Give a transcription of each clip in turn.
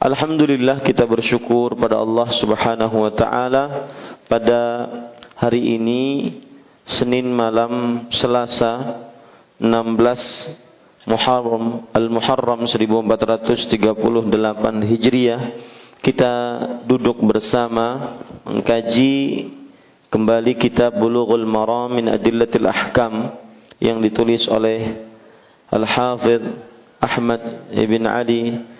Alhamdulillah kita bersyukur pada Allah Subhanahu wa taala pada hari ini Senin malam Selasa 16 Muharram Al-Muharram 1438 Hijriah. Kita duduk bersama mengkaji kembali kitab Bulughul Maram min Adillatil Ahkam yang ditulis oleh Al-Hafidh Ahmad ibn Ali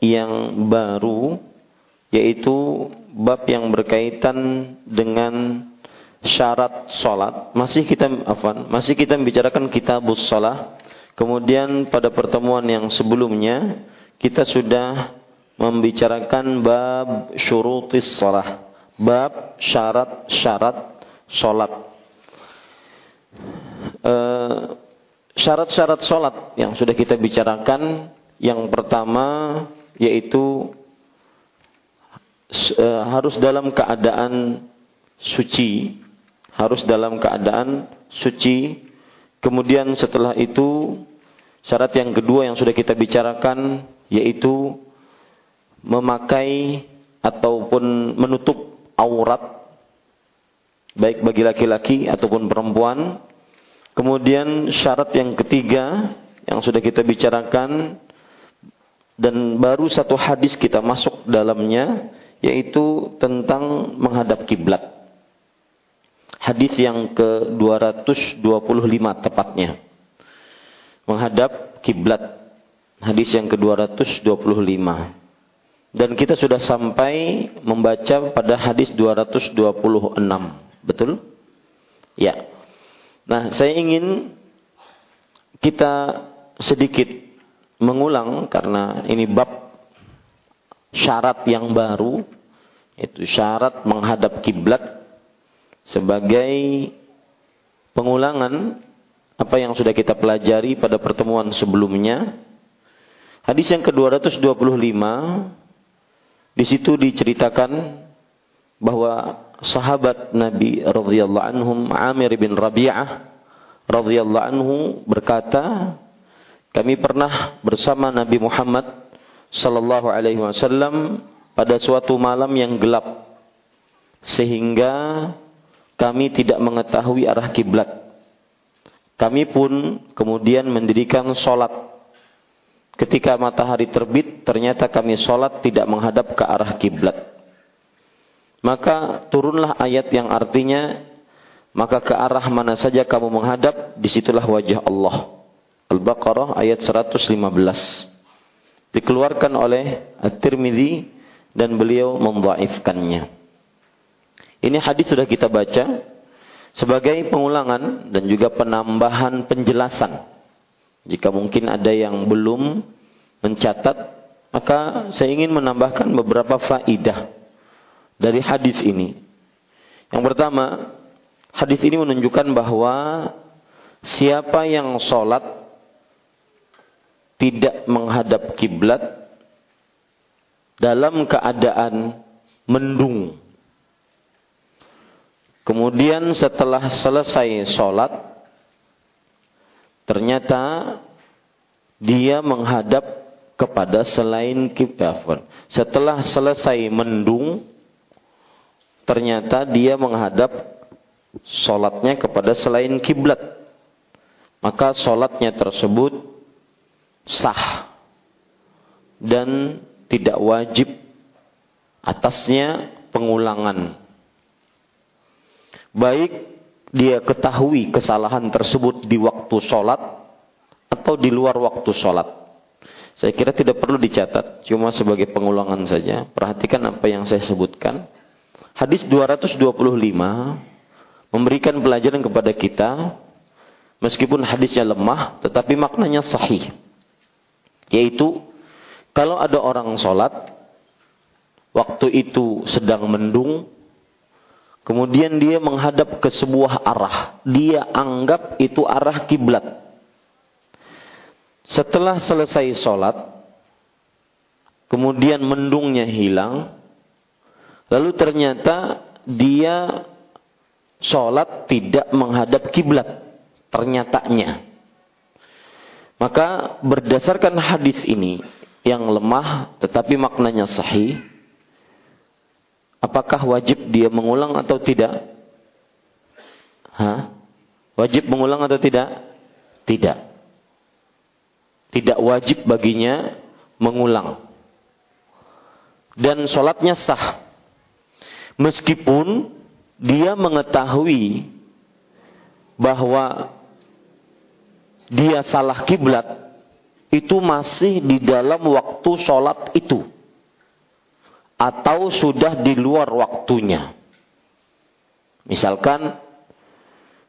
yang baru yaitu bab yang berkaitan dengan syarat salat. Masih kita afan, masih kita membicarakan kitabus shalah. Kemudian pada pertemuan yang sebelumnya kita sudah membicarakan bab syurutis salah. Bab syarat-syarat salat. Eh, syarat-syarat salat yang sudah kita bicarakan yang pertama yaitu uh, harus dalam keadaan suci, harus dalam keadaan suci. Kemudian setelah itu syarat yang kedua yang sudah kita bicarakan yaitu memakai ataupun menutup aurat baik bagi laki-laki ataupun perempuan. Kemudian syarat yang ketiga yang sudah kita bicarakan dan baru satu hadis kita masuk dalamnya yaitu tentang menghadap kiblat. Hadis yang ke-225 tepatnya. Menghadap kiblat. Hadis yang ke-225. Dan kita sudah sampai membaca pada hadis 226. Betul? Ya. Nah, saya ingin kita sedikit mengulang karena ini bab syarat yang baru itu syarat menghadap kiblat sebagai pengulangan apa yang sudah kita pelajari pada pertemuan sebelumnya. Hadis yang ke-225 di situ diceritakan bahwa sahabat Nabi radhiyallahu anhum Amir bin Rabi'ah radhiyallahu anhu berkata kami pernah bersama Nabi Muhammad sallallahu alaihi wasallam pada suatu malam yang gelap sehingga kami tidak mengetahui arah kiblat. Kami pun kemudian mendirikan sholat. Ketika matahari terbit, ternyata kami sholat tidak menghadap ke arah kiblat. Maka turunlah ayat yang artinya, maka ke arah mana saja kamu menghadap, di situlah wajah Allah. Al-Baqarah ayat 115. Dikeluarkan oleh At-Tirmidzi dan beliau membaifkannya. Ini hadis sudah kita baca sebagai pengulangan dan juga penambahan penjelasan. Jika mungkin ada yang belum mencatat, maka saya ingin menambahkan beberapa faidah dari hadis ini. Yang pertama, hadis ini menunjukkan bahwa siapa yang sholat tidak menghadap kiblat dalam keadaan mendung Kemudian setelah selesai sholat, ternyata dia menghadap kepada selain kiblat. Setelah selesai mendung, ternyata dia menghadap sholatnya kepada selain kiblat. Maka sholatnya tersebut sah dan tidak wajib atasnya pengulangan Baik dia ketahui kesalahan tersebut di waktu sholat atau di luar waktu sholat. Saya kira tidak perlu dicatat, cuma sebagai pengulangan saja. Perhatikan apa yang saya sebutkan. Hadis 225 memberikan pelajaran kepada kita, meskipun hadisnya lemah, tetapi maknanya sahih. Yaitu, kalau ada orang sholat, waktu itu sedang mendung, Kemudian dia menghadap ke sebuah arah. Dia anggap itu arah kiblat. Setelah selesai sholat, kemudian mendungnya hilang, lalu ternyata dia sholat tidak menghadap kiblat. Ternyatanya. Maka berdasarkan hadis ini yang lemah tetapi maknanya sahih, Apakah wajib dia mengulang atau tidak? Hah? Wajib mengulang atau tidak? Tidak. Tidak wajib baginya mengulang. Dan sholatnya sah. Meskipun dia mengetahui bahwa dia salah kiblat itu masih di dalam waktu sholat itu atau sudah di luar waktunya. Misalkan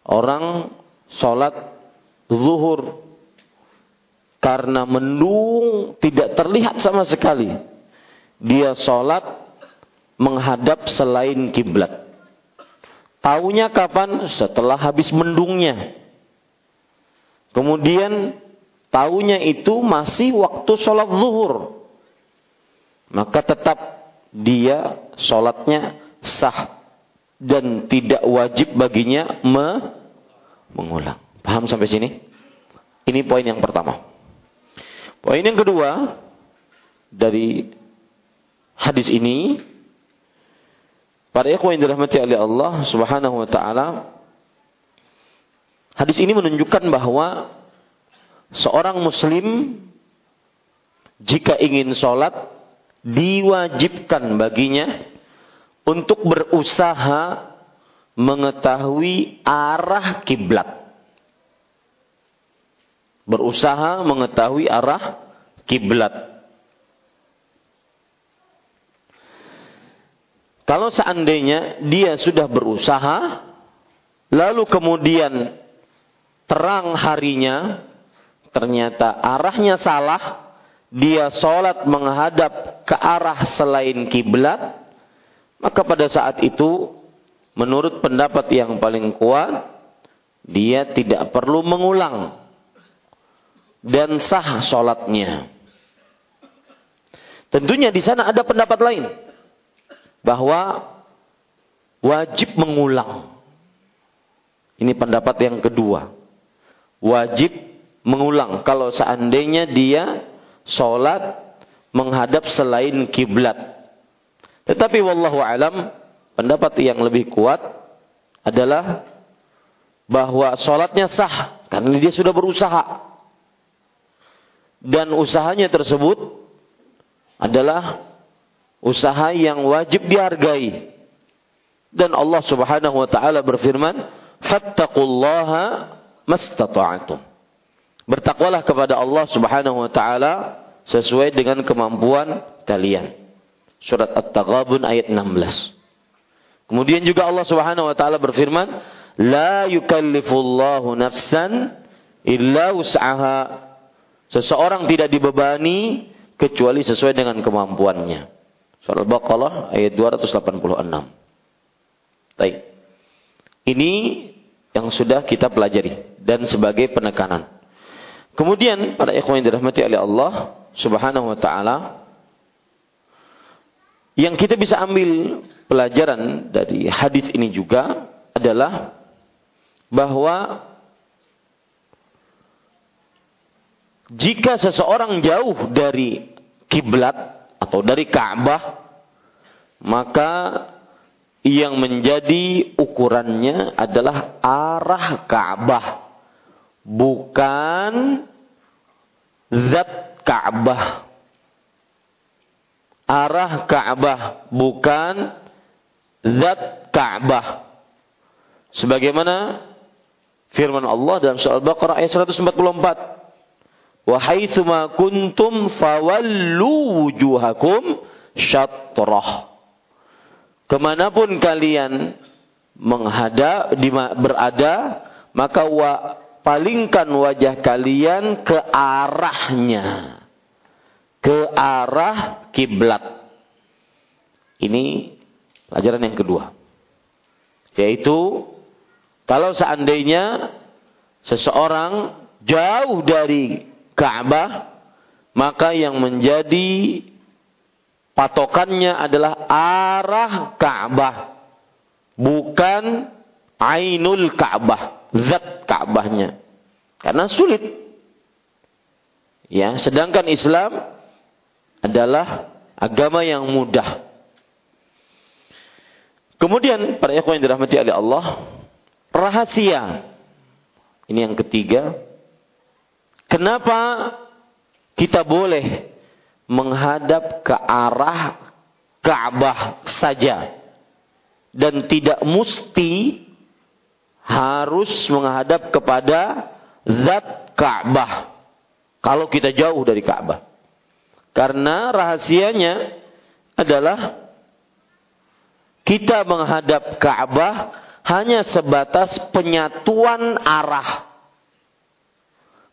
orang sholat zuhur karena mendung tidak terlihat sama sekali. Dia sholat menghadap selain kiblat. Taunya kapan? Setelah habis mendungnya. Kemudian taunya itu masih waktu sholat zuhur. Maka tetap dia sholatnya sah dan tidak wajib baginya me mengulang. Paham sampai sini? Ini poin yang pertama. Poin yang kedua dari hadis ini para ikhwan yang dirahmati oleh Allah Subhanahu wa taala hadis ini menunjukkan bahwa seorang muslim jika ingin sholat diwajibkan baginya untuk berusaha mengetahui arah kiblat. Berusaha mengetahui arah kiblat. Kalau seandainya dia sudah berusaha, lalu kemudian terang harinya, ternyata arahnya salah, dia sholat menghadap ke arah selain kiblat, maka pada saat itu menurut pendapat yang paling kuat dia tidak perlu mengulang dan sah sholatnya. Tentunya di sana ada pendapat lain bahwa wajib mengulang. Ini pendapat yang kedua. Wajib mengulang. Kalau seandainya dia sholat menghadap selain kiblat. Tetapi wallahu alam pendapat yang lebih kuat adalah bahwa sholatnya sah karena dia sudah berusaha. Dan usahanya tersebut adalah usaha yang wajib dihargai. Dan Allah Subhanahu wa taala berfirman fattaqullaha mastata'tum bertakwalah kepada Allah Subhanahu wa taala sesuai dengan kemampuan kalian surat at-taghabun ayat 16 kemudian juga Allah Subhanahu wa taala berfirman la yukallifullahu nafsan illa wus'aha Seseorang tidak dibebani kecuali sesuai dengan kemampuannya. Surah Al-Baqarah ayat 286. Baik. Ini yang sudah kita pelajari dan sebagai penekanan. Kemudian pada ikhwan yang dirahmati oleh Allah Subhanahu wa taala yang kita bisa ambil pelajaran dari hadis ini juga adalah bahwa jika seseorang jauh dari kiblat atau dari Ka'bah maka yang menjadi ukurannya adalah arah Ka'bah. Bukan zat Ka'bah. Arah Ka'bah bukan zat Ka'bah. Sebagaimana firman Allah dalam surah Al-Baqarah ayat 144 Wa haitsuma kuntum fawallu wujuhakum syatrah. Ke mana pun kalian menghadap berada, maka wa, palingkan wajah kalian ke arahnya. Ke arah kiblat. Ini pelajaran yang kedua. Yaitu kalau seandainya seseorang jauh dari Ka'bah, maka yang menjadi patokannya adalah arah Ka'bah, bukan ainul Ka'bah, zat Ka'bahnya. Karena sulit. Ya, sedangkan Islam adalah agama yang mudah. Kemudian para ikhwan yang dirahmati oleh Allah, rahasia. Ini yang ketiga, Kenapa kita boleh menghadap ke arah Ka'bah saja. Dan tidak mesti harus menghadap kepada zat Ka'bah. Kalau kita jauh dari Ka'bah. Karena rahasianya adalah kita menghadap Ka'bah hanya sebatas penyatuan arah.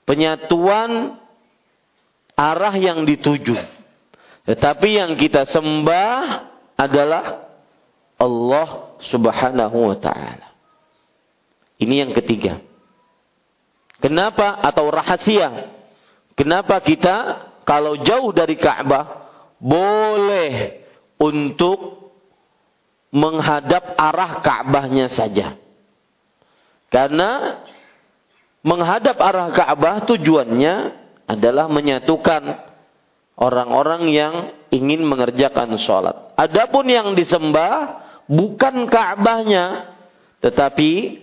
Penyatuan arah yang dituju. Tetapi yang kita sembah adalah Allah Subhanahu wa taala. Ini yang ketiga. Kenapa atau rahasia? Kenapa kita kalau jauh dari Ka'bah boleh untuk menghadap arah Ka'bahnya saja? Karena menghadap arah Ka'bah tujuannya adalah menyatukan orang-orang yang ingin mengerjakan sholat. Adapun yang disembah bukan Ka'bahnya, tetapi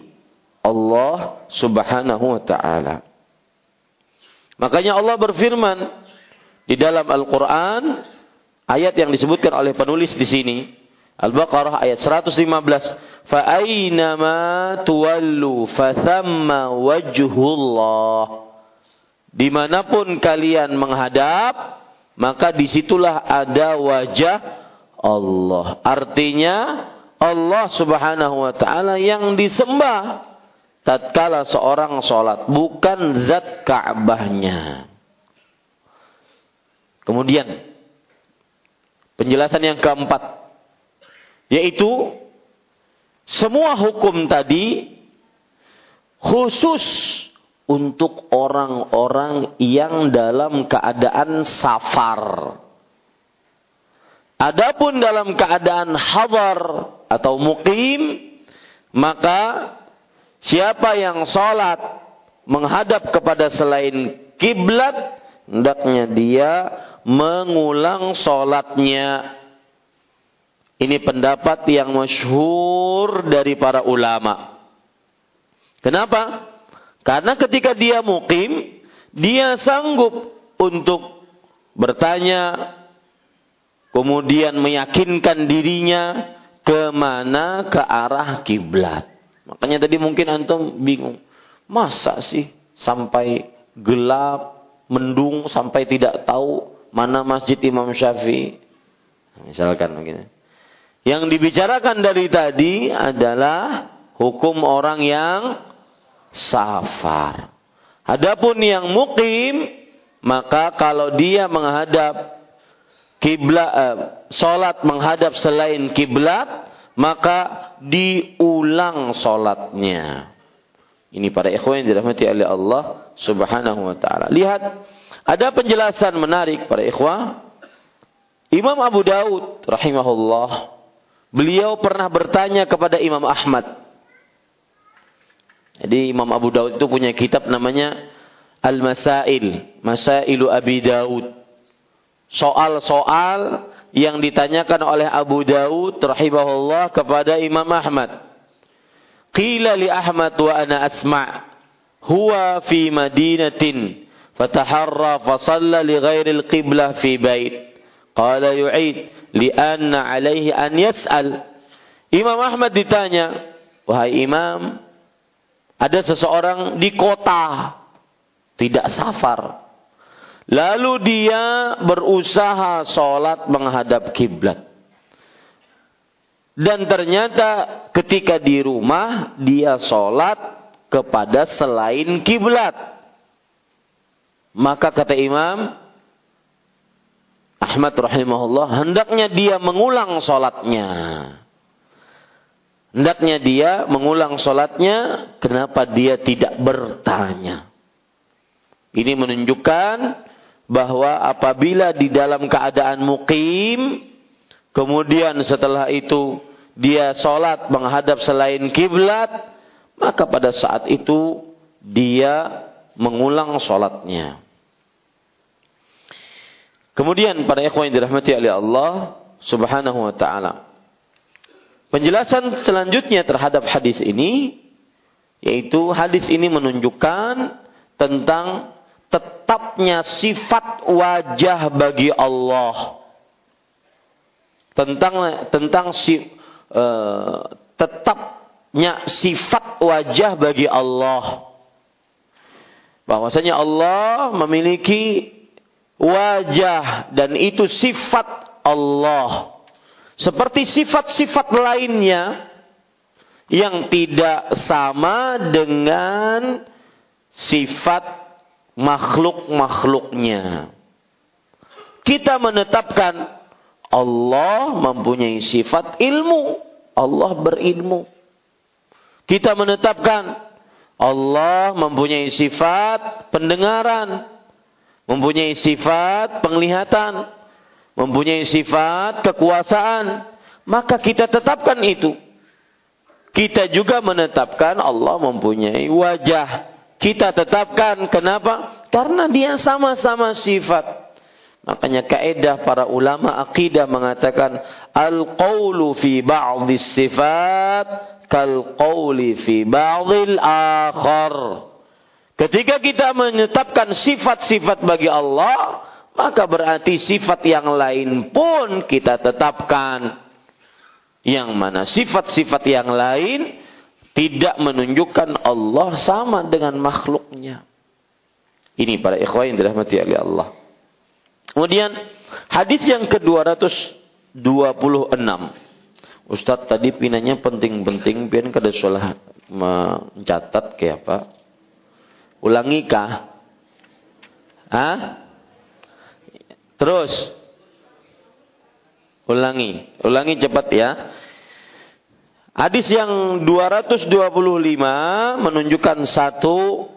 Allah Subhanahu wa taala. Makanya Allah berfirman di dalam Al-Qur'an ayat yang disebutkan oleh penulis di sini Al-Baqarah ayat 115 fa تُوَلُّ tuwallu وَجْهُ wajhullah di mana pun kalian menghadap, maka di situlah ada wajah Allah. Artinya Allah subhanahu wa ta'ala yang disembah tatkala seorang sholat. Bukan zat Ka'bahnya. Kemudian, penjelasan yang keempat. Yaitu semua hukum tadi khusus untuk orang-orang yang dalam keadaan safar. Adapun dalam keadaan hadar atau mukim, maka siapa yang sholat menghadap kepada selain kiblat, hendaknya dia mengulang sholatnya Ini pendapat yang masyhur dari para ulama. Kenapa? Karena ketika dia mukim, dia sanggup untuk bertanya, kemudian meyakinkan dirinya ke mana ke arah kiblat. Makanya tadi mungkin antum bingung, masa sih sampai gelap, mendung, sampai tidak tahu mana masjid Imam Syafi'i? Misalkan begini. Yang dibicarakan dari tadi adalah hukum orang yang safar. Adapun yang mukim, maka kalau dia menghadap kiblat, eh, solat menghadap selain kiblat, maka diulang solatnya. Ini para ikhwan yang dirahmati oleh Allah Subhanahu wa taala. Lihat, ada penjelasan menarik para ikhwah. Imam Abu Daud rahimahullah Beliau pernah bertanya kepada Imam Ahmad. Jadi Imam Abu Daud itu punya kitab namanya Al-Masail, Masailu Abi Daud. Soal-soal yang ditanyakan oleh Abu Daud rahimahullah kepada Imam Ahmad. Qila li Ahmad wa ana asma' huwa fi madinatin fataharra fa shalla li ghairi al-qiblah fi bait. Qala yu'id lianna alaihi an yas'al. Imam Ahmad ditanya, "Wahai Imam, ada seseorang di kota tidak safar. Lalu dia berusaha sholat menghadap kiblat. Dan ternyata ketika di rumah dia sholat kepada selain kiblat. Maka kata Imam, Ahmad rahimahullah hendaknya dia mengulang sholatnya. Hendaknya dia mengulang sholatnya. Kenapa dia tidak bertanya? Ini menunjukkan bahwa apabila di dalam keadaan mukim, kemudian setelah itu dia sholat menghadap selain kiblat, maka pada saat itu dia mengulang sholatnya. Kemudian para ikhwan yang dirahmati oleh Allah Subhanahu wa taala. Penjelasan selanjutnya terhadap hadis ini yaitu hadis ini menunjukkan tentang tetapnya sifat wajah bagi Allah. Tentang tentang si, uh, tetapnya sifat wajah bagi Allah. Bahwasanya Allah memiliki wajah dan itu sifat Allah. Seperti sifat-sifat lainnya yang tidak sama dengan sifat makhluk-makhluknya. Kita menetapkan Allah mempunyai sifat ilmu. Allah berilmu. Kita menetapkan Allah mempunyai sifat pendengaran mempunyai sifat penglihatan, mempunyai sifat kekuasaan, maka kita tetapkan itu. Kita juga menetapkan Allah mempunyai wajah. Kita tetapkan kenapa? Karena dia sama-sama sifat. Makanya kaidah para ulama akidah mengatakan al-qaulu fi ba'dhi sifat kal qauli fi ba'dhil akhar. Ketika kita menetapkan sifat-sifat bagi Allah, maka berarti sifat yang lain pun kita tetapkan. Yang mana sifat-sifat yang lain tidak menunjukkan Allah sama dengan makhluknya. Ini para ikhwan yang dirahmati oleh Allah. Kemudian hadis yang ke-226. Ustaz tadi pinanya penting-penting pian kada salah mencatat kayak apa? Ulangi kah? Hah? Terus. Ulangi. Ulangi cepat ya. Hadis yang 225 menunjukkan satu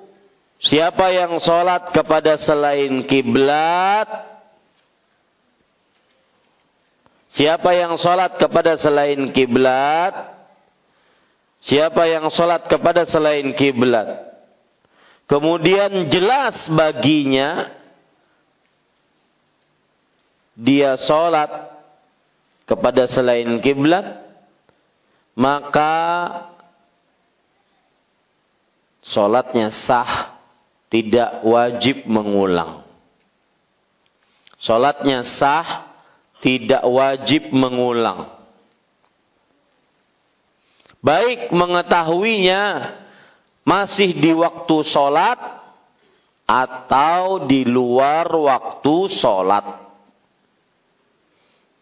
siapa yang sholat kepada selain kiblat siapa yang sholat kepada selain kiblat siapa yang sholat kepada selain kiblat Kemudian jelas baginya dia sholat kepada selain kiblat maka salatnya sah tidak wajib mengulang. Salatnya sah tidak wajib mengulang. Baik mengetahuinya masih di waktu salat atau di luar waktu salat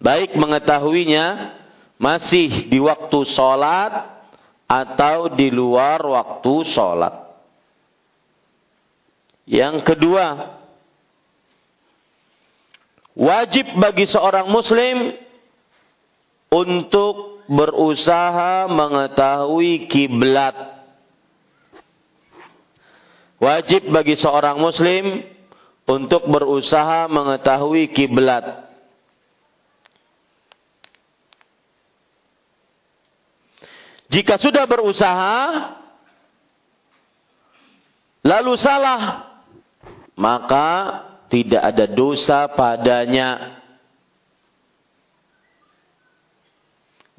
baik mengetahuinya masih di waktu sholat atau di luar waktu sholat. Yang kedua, wajib bagi seorang muslim untuk berusaha mengetahui kiblat. Wajib bagi seorang muslim untuk berusaha mengetahui kiblat. Jika sudah berusaha lalu salah, maka tidak ada dosa padanya.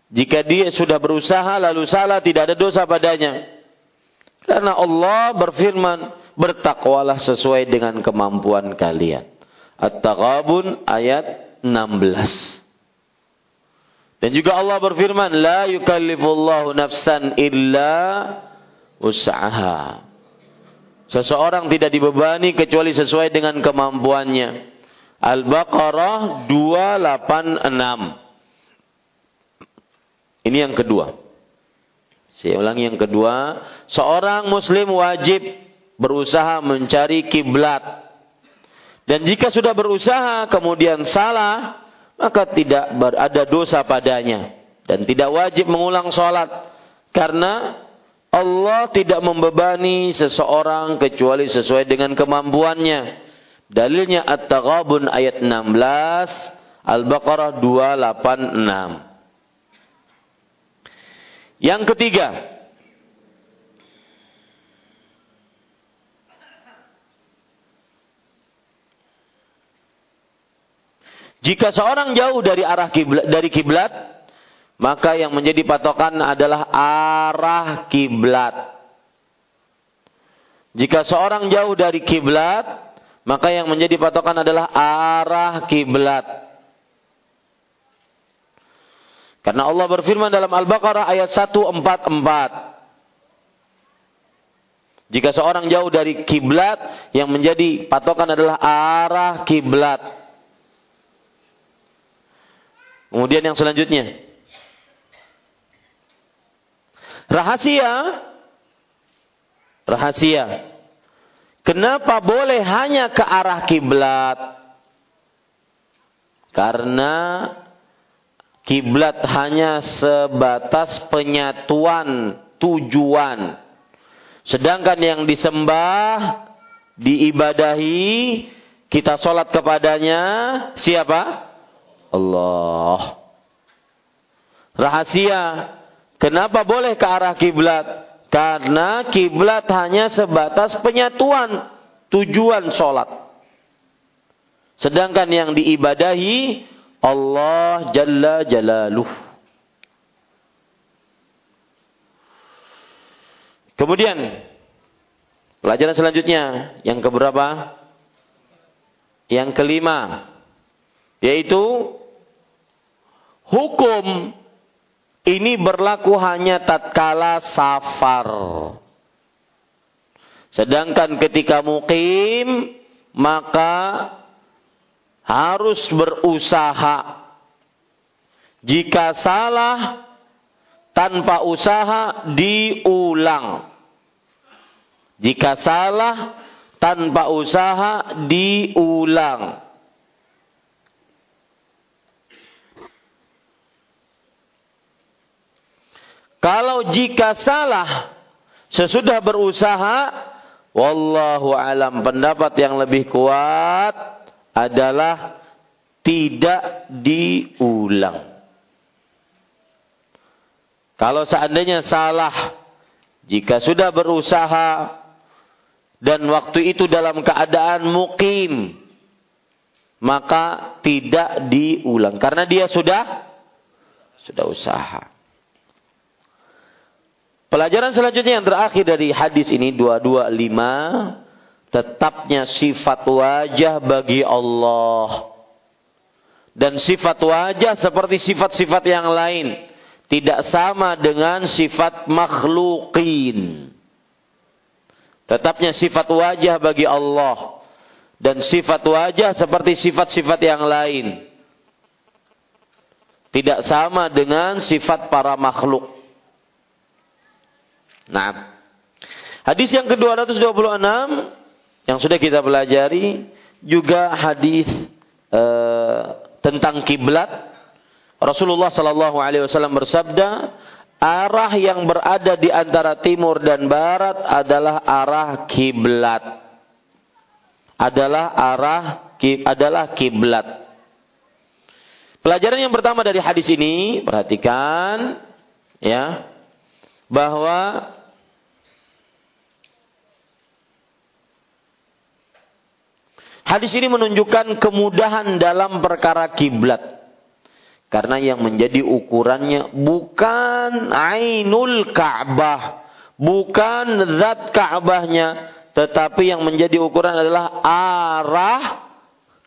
Jika dia sudah berusaha lalu salah, tidak ada dosa padanya. Karena Allah berfirman, bertakwalah sesuai dengan kemampuan kalian. At-Taghabun ayat 16. Dan juga Allah berfirman, "La yukallifullahu nafsan illa usaha." Seseorang tidak dibebani kecuali sesuai dengan kemampuannya. Al-Baqarah 286. Ini yang kedua. Saya ulangi yang kedua, seorang muslim wajib berusaha mencari kiblat. Dan jika sudah berusaha kemudian salah, maka tidak ada dosa padanya dan tidak wajib mengulang sholat karena Allah tidak membebani seseorang kecuali sesuai dengan kemampuannya. Dalilnya At-Taghabun ayat 16, Al-Baqarah 286. Yang ketiga, Jika seorang jauh dari arah kiblat, dari kiblat, maka yang menjadi patokan adalah arah kiblat. Jika seorang jauh dari kiblat, maka yang menjadi patokan adalah arah kiblat. Karena Allah berfirman dalam Al-Baqarah ayat 144. Jika seorang jauh dari kiblat, yang menjadi patokan adalah arah kiblat. Kemudian yang selanjutnya. Rahasia. Rahasia. Kenapa boleh hanya ke arah kiblat? Karena kiblat hanya sebatas penyatuan tujuan. Sedangkan yang disembah, diibadahi, kita sholat kepadanya, siapa? Allah. Rahasia. Kenapa boleh ke arah kiblat? Karena kiblat hanya sebatas penyatuan tujuan sholat. Sedangkan yang diibadahi Allah Jalla Jalaluh. Kemudian pelajaran selanjutnya yang keberapa? Yang kelima yaitu hukum ini berlaku hanya tatkala safar. Sedangkan ketika mukim maka harus berusaha. Jika salah tanpa usaha diulang. Jika salah tanpa usaha diulang. Kalau jika salah sesudah berusaha, wallahu alam pendapat yang lebih kuat adalah tidak diulang. Kalau seandainya salah, jika sudah berusaha dan waktu itu dalam keadaan mukim, maka tidak diulang karena dia sudah sudah usaha. Pelajaran selanjutnya yang terakhir dari hadis ini 225 tetapnya sifat wajah bagi Allah dan sifat wajah seperti sifat-sifat yang lain tidak sama dengan sifat makhlukin. Tetapnya sifat wajah bagi Allah dan sifat wajah seperti sifat-sifat yang lain tidak sama dengan sifat para makhluk. Nah, hadis yang ke-226 yang sudah kita pelajari juga hadis uh, tentang kiblat. Rasulullah sallallahu alaihi wasallam bersabda, arah yang berada di antara timur dan barat adalah arah kiblat. Adalah arah adalah kiblat. Pelajaran yang pertama dari hadis ini, perhatikan ya, bahwa Hadis ini menunjukkan kemudahan dalam perkara kiblat. Karena yang menjadi ukurannya bukan ainul Ka'bah, bukan zat Ka'bahnya, tetapi yang menjadi ukuran adalah arah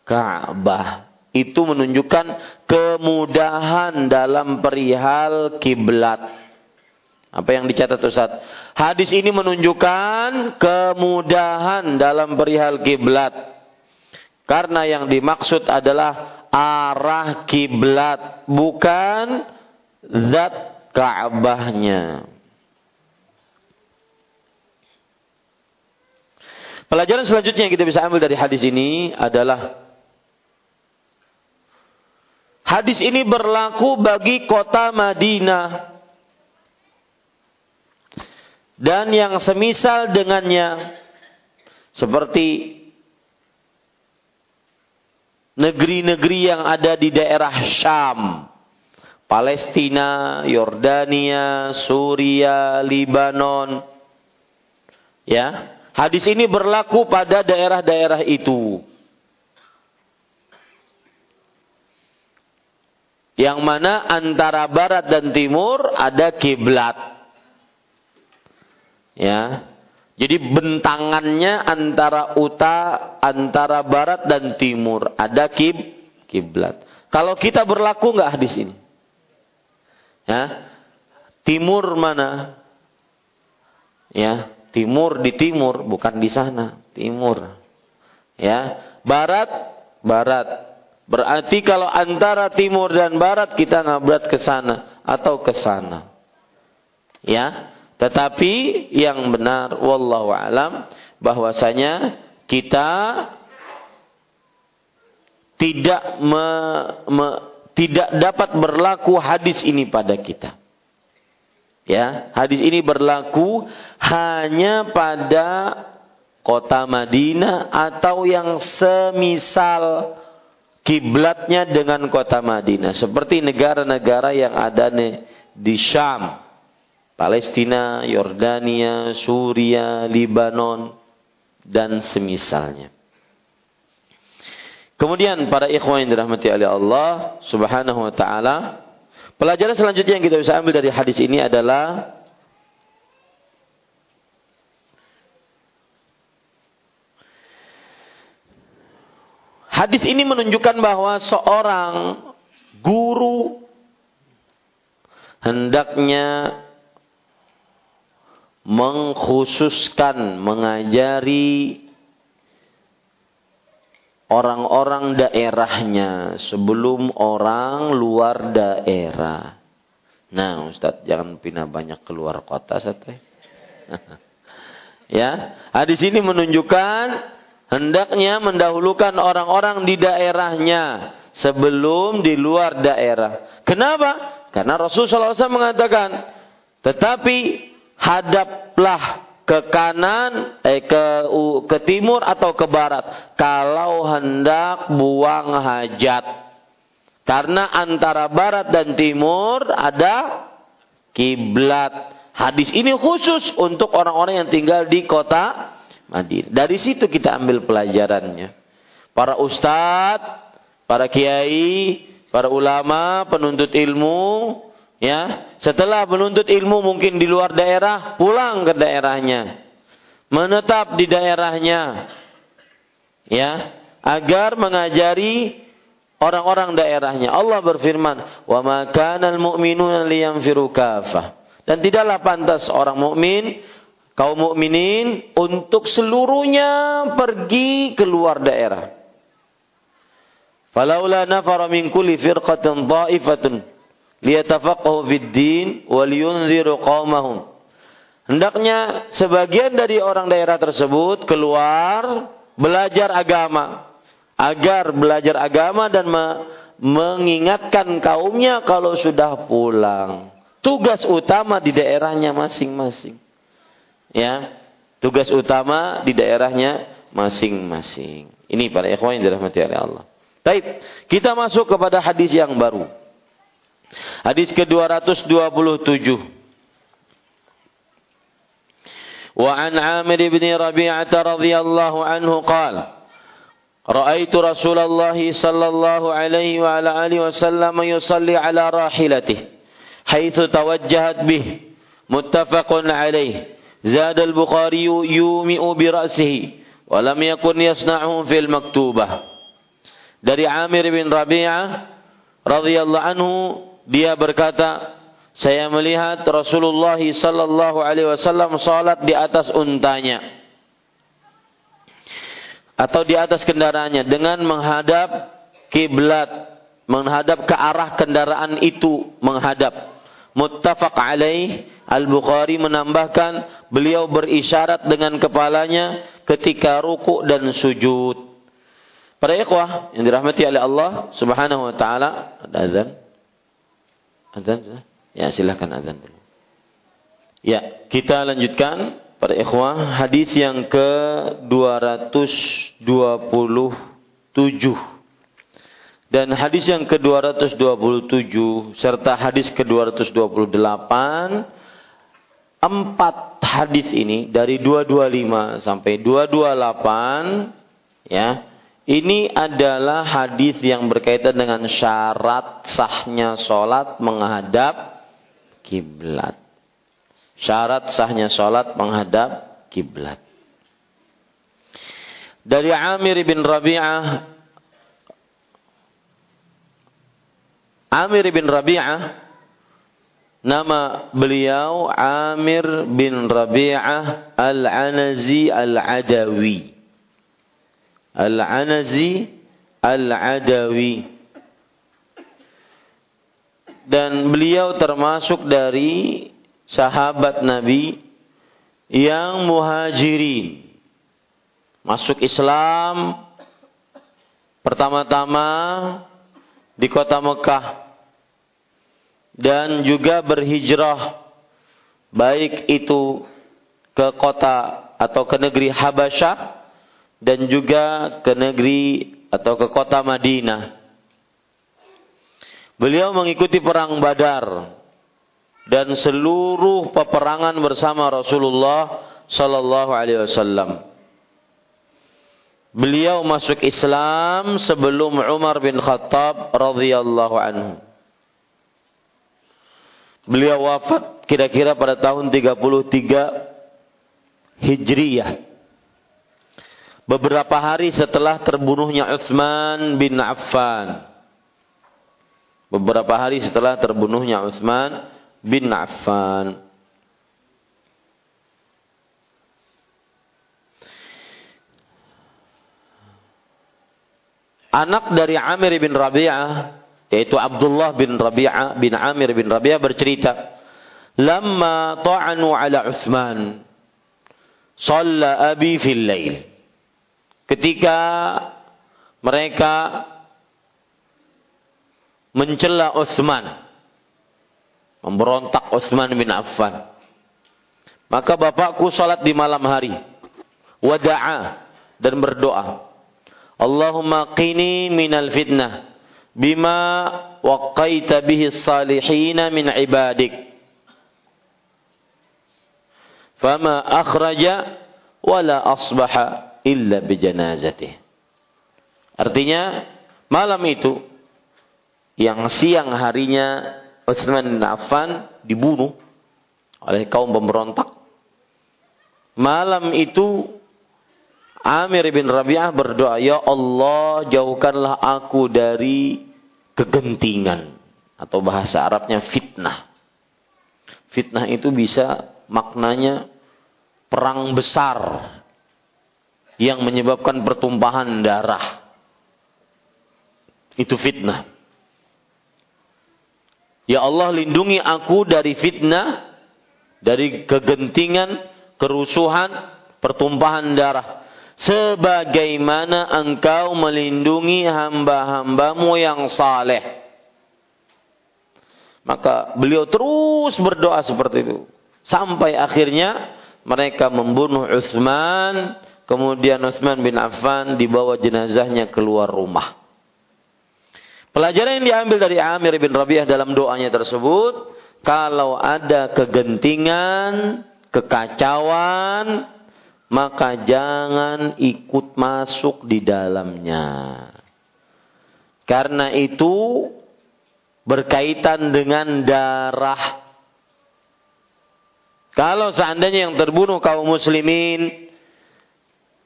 Ka'bah. Itu menunjukkan kemudahan dalam perihal kiblat. Apa yang dicatat Ustaz? Hadis ini menunjukkan kemudahan dalam perihal kiblat. Karena yang dimaksud adalah arah kiblat, bukan zat Ka'bahnya. Pelajaran selanjutnya yang kita bisa ambil dari hadis ini adalah hadis ini berlaku bagi kota Madinah dan yang semisal dengannya seperti negeri-negeri yang ada di daerah Syam, Palestina, Yordania, Suria, Libanon. Ya, hadis ini berlaku pada daerah-daerah itu. Yang mana antara barat dan timur ada kiblat. Ya, jadi bentangannya antara uta, antara barat dan timur ada kib kiblat. Kalau kita berlaku nggak di sini? Ya, timur mana? Ya, timur di timur bukan di sana, timur. Ya, barat barat. Berarti kalau antara timur dan barat kita ngabrat ke sana atau ke sana. Ya, tetapi yang benar wallahu alam bahwasanya kita tidak me, me, tidak dapat berlaku hadis ini pada kita. Ya, hadis ini berlaku hanya pada kota Madinah atau yang semisal kiblatnya dengan kota Madinah seperti negara-negara yang ada di Syam Palestina, Yordania, Suria, Libanon, dan semisalnya. Kemudian para ikhwan yang dirahmati oleh Allah Subhanahu wa taala, pelajaran selanjutnya yang kita bisa ambil dari hadis ini adalah Hadis ini menunjukkan bahwa seorang guru hendaknya mengkhususkan mengajari orang-orang daerahnya sebelum orang luar daerah. Nah, Ustaz, jangan pindah banyak keluar kota, Ustaz. ya, hadis ini menunjukkan hendaknya mendahulukan orang-orang di daerahnya sebelum di luar daerah. Kenapa? Karena Rasulullah SAW mengatakan, tetapi hadaplah ke kanan, eh, ke, ke timur atau ke barat. Kalau hendak buang hajat. Karena antara barat dan timur ada kiblat. Hadis ini khusus untuk orang-orang yang tinggal di kota Madinah. Dari situ kita ambil pelajarannya. Para ustadz, para kiai, para ulama, penuntut ilmu, Ya, setelah menuntut ilmu mungkin di luar daerah, pulang ke daerahnya. Menetap di daerahnya. Ya, agar mengajari orang-orang daerahnya. Allah berfirman, "Wa ma al-mu'minuna liyanfiru kafah." Dan tidaklah pantas orang mukmin kaum mukminin untuk seluruhnya pergi keluar daerah. Falaula nafara min kulli firqatin dha'ifatun liyatafaqahu fid din wa liyunziru qaumahum. Hendaknya sebagian dari orang daerah tersebut keluar belajar agama agar belajar agama dan me mengingatkan kaumnya kalau sudah pulang. Tugas utama di daerahnya masing-masing. Ya, tugas utama di daerahnya masing-masing. Ini para ikhwan yang dirahmati oleh Allah. Baik, kita masuk kepada hadis yang baru. Hadis ke-227. Wa an Amir bin Rabi'ah radhiyallahu anhu qala رأيت رسول الله صلى الله عليه وعلى آله وسلم يصلي على راحلته حيث توجهت به متفق عليه زاد البخاري يومئ برأسه ولم يكن يصنعه في المكتوبة dari Amir bin Rabi'ah radhiyallahu anhu dia berkata, saya melihat Rasulullah sallallahu alaihi wasallam salat di atas untanya atau di atas kendaraannya dengan menghadap kiblat, menghadap ke arah kendaraan itu menghadap. Muttafaq alaih Al-Bukhari menambahkan beliau berisyarat dengan kepalanya ketika ruku dan sujud. Para ikhwah yang dirahmati oleh Allah Subhanahu wa taala, ada? Azan? Ya, silakan azan dulu. Ya, kita lanjutkan para ikhwah hadis yang ke 227 dan hadis yang ke 227 serta hadis ke 228 empat hadis ini dari 225 sampai 228 ya ini adalah hadis yang berkaitan dengan syarat sahnya sholat menghadap kiblat. Syarat sahnya sholat menghadap kiblat. Dari Amir bin Rabi'ah Amir bin Rabi'ah nama beliau Amir bin Rabi'ah Al-Anazi Al-Adawi Al-Anazi Al-Adawi. Dan beliau termasuk dari sahabat Nabi yang muhajirin. Masuk Islam pertama-tama di kota Mekah dan juga berhijrah baik itu ke kota atau ke negeri Habasyah dan juga ke negeri atau ke kota Madinah. Beliau mengikuti perang Badar dan seluruh peperangan bersama Rasulullah sallallahu alaihi wasallam. Beliau masuk Islam sebelum Umar bin Khattab radhiyallahu anhu. Beliau wafat kira-kira pada tahun 33 Hijriyah beberapa hari setelah terbunuhnya Utsman bin Affan. Beberapa hari setelah terbunuhnya Utsman bin Affan. Anak dari Amir bin Rabi'ah yaitu Abdullah bin Rabi'ah bin Amir bin Rabi'ah bercerita, "Lamma ta'anu ala Utsman, shalla abi fil lail." Ketika mereka mencela Utsman memberontak Utsman bin Affan maka bapakku salat di malam hari wada'a dan berdoa Allahumma qini minal fitnah bima waqaita bihi salihin min ibadik. Fama akhraja wala asbaha illa bijanazatih. Artinya malam itu yang siang harinya Utsman bin Affan dibunuh oleh kaum pemberontak. Malam itu Amir bin Rabi'ah berdoa, "Ya Allah, jauhkanlah aku dari kegentingan." Atau bahasa Arabnya fitnah. Fitnah itu bisa maknanya perang besar yang menyebabkan pertumpahan darah. Itu fitnah. Ya Allah lindungi aku dari fitnah, dari kegentingan, kerusuhan, pertumpahan darah. Sebagaimana engkau melindungi hamba-hambamu yang saleh. Maka beliau terus berdoa seperti itu. Sampai akhirnya mereka membunuh Uthman. Kemudian Uthman bin Affan dibawa jenazahnya keluar rumah. Pelajaran yang diambil dari Amir bin Rabi'ah dalam doanya tersebut, kalau ada kegentingan, kekacauan, maka jangan ikut masuk di dalamnya. Karena itu berkaitan dengan darah. Kalau seandainya yang terbunuh kaum muslimin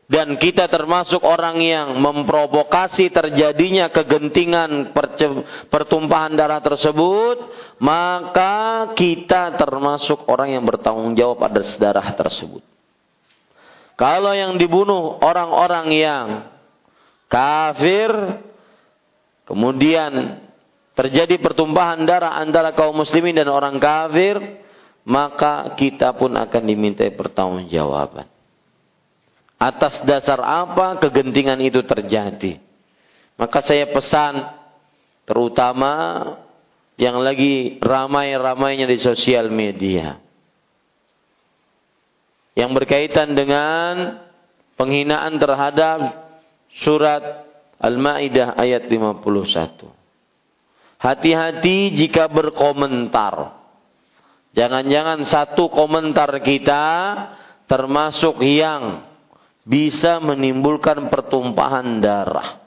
dan kita termasuk orang yang memprovokasi terjadinya kegentingan pertumpahan darah tersebut, maka kita termasuk orang yang bertanggung jawab atas darah tersebut. Kalau yang dibunuh orang-orang yang kafir, kemudian terjadi pertumpahan darah antara kaum muslimin dan orang kafir, maka kita pun akan dimintai pertanggungjawaban atas dasar apa kegentingan itu terjadi. Maka saya pesan terutama yang lagi ramai-ramainya di sosial media. Yang berkaitan dengan penghinaan terhadap surat Al-Maidah ayat 51. Hati-hati jika berkomentar. Jangan-jangan satu komentar kita termasuk yang bisa menimbulkan pertumpahan darah.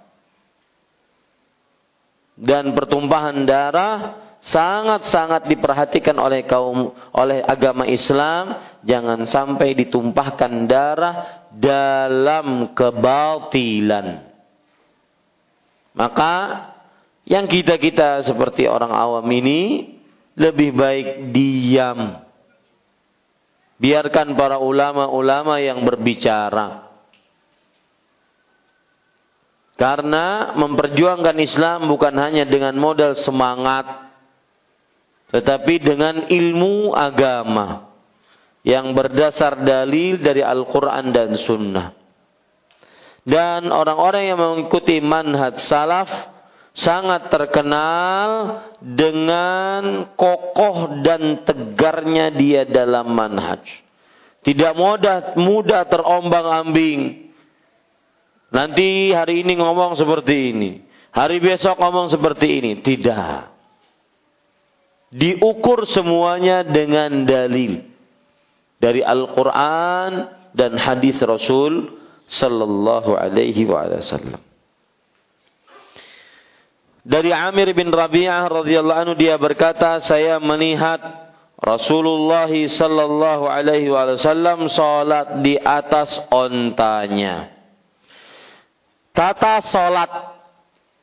Dan pertumpahan darah sangat-sangat diperhatikan oleh kaum oleh agama Islam jangan sampai ditumpahkan darah dalam kebatilan. Maka yang kita-kita seperti orang awam ini lebih baik diam. Biarkan para ulama-ulama yang berbicara. Karena memperjuangkan Islam bukan hanya dengan modal semangat, tetapi dengan ilmu agama yang berdasar dalil dari Al-Quran dan Sunnah. Dan orang-orang yang mengikuti manhaj salaf sangat terkenal dengan kokoh dan tegarnya dia dalam manhaj. Tidak mudah mudah terombang-ambing Nanti hari ini ngomong seperti ini. Hari besok ngomong seperti ini. Tidak. Diukur semuanya dengan dalil. Dari Al-Quran dan hadis Rasul Sallallahu alaihi wasallam. Dari Amir bin Rabi'ah radhiyallahu anhu dia berkata, saya melihat Rasulullah sallallahu alaihi wasallam salat di atas ontanya. Kata solat.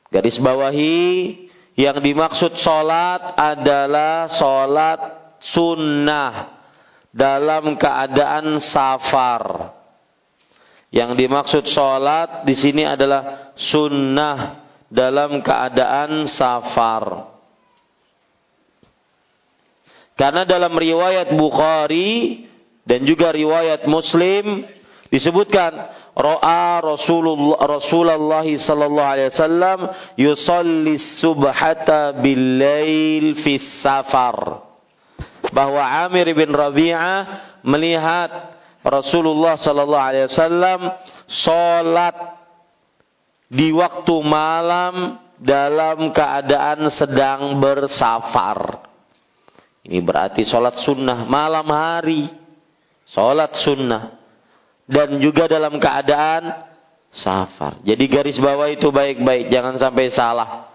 Garis bawahi yang dimaksud solat adalah solat sunnah dalam keadaan safar. Yang dimaksud solat di sini adalah sunnah dalam keadaan safar. Karena dalam riwayat Bukhari dan juga riwayat Muslim disebutkan ra'a Rasulullah sallallahu alaihi wasallam yusalli subhata bil lail fi safar bahwa Amir bin Rabi'ah melihat Rasulullah sallallahu alaihi wasallam salat di waktu malam dalam keadaan sedang bersafar. Ini berarti salat sunnah malam hari. Salat sunnah dan juga dalam keadaan safar. Jadi garis bawah itu baik-baik, jangan sampai salah.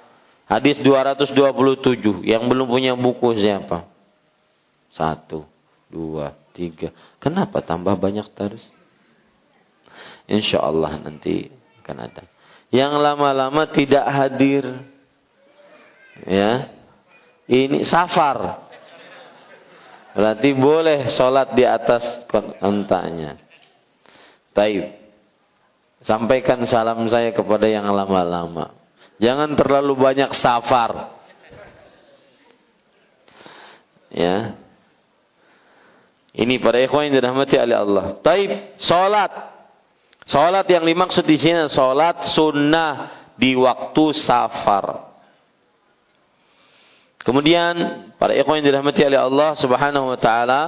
Hadis 227. Yang belum punya buku siapa? Satu, dua, tiga. Kenapa tambah banyak terus? Insya Allah nanti akan ada. Yang lama-lama tidak hadir. Ya. Ini safar. Berarti boleh sholat di atas kontanya. Taib. Sampaikan salam saya kepada yang lama-lama. Jangan terlalu banyak safar. Ya. Ini para ikhwan yang dirahmati oleh Allah. Taib, salat. Salat yang dimaksud di sini salat sunnah di waktu safar. Kemudian para ikhwan yang dirahmati oleh Allah Subhanahu wa taala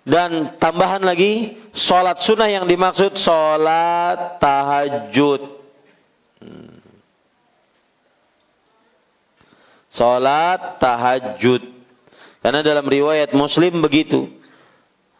dan tambahan lagi salat sunnah yang dimaksud salat tahajud. Salat tahajud. Karena dalam riwayat Muslim begitu.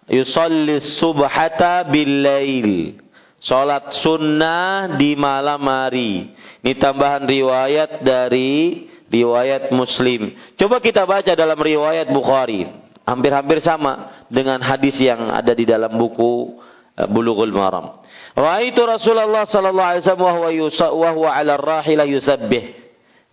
Yusalli subhata bil lail. Salat sunnah di malam hari. Ini tambahan riwayat dari riwayat Muslim. Coba kita baca dalam riwayat Bukhari. Hampir-hampir sama dengan hadis yang ada di dalam buku eh, Bulughul Maram. Ra'aitu Rasulullah sallallahu alaihi wasallam wa huwa 'ala ar-rahila yusabbih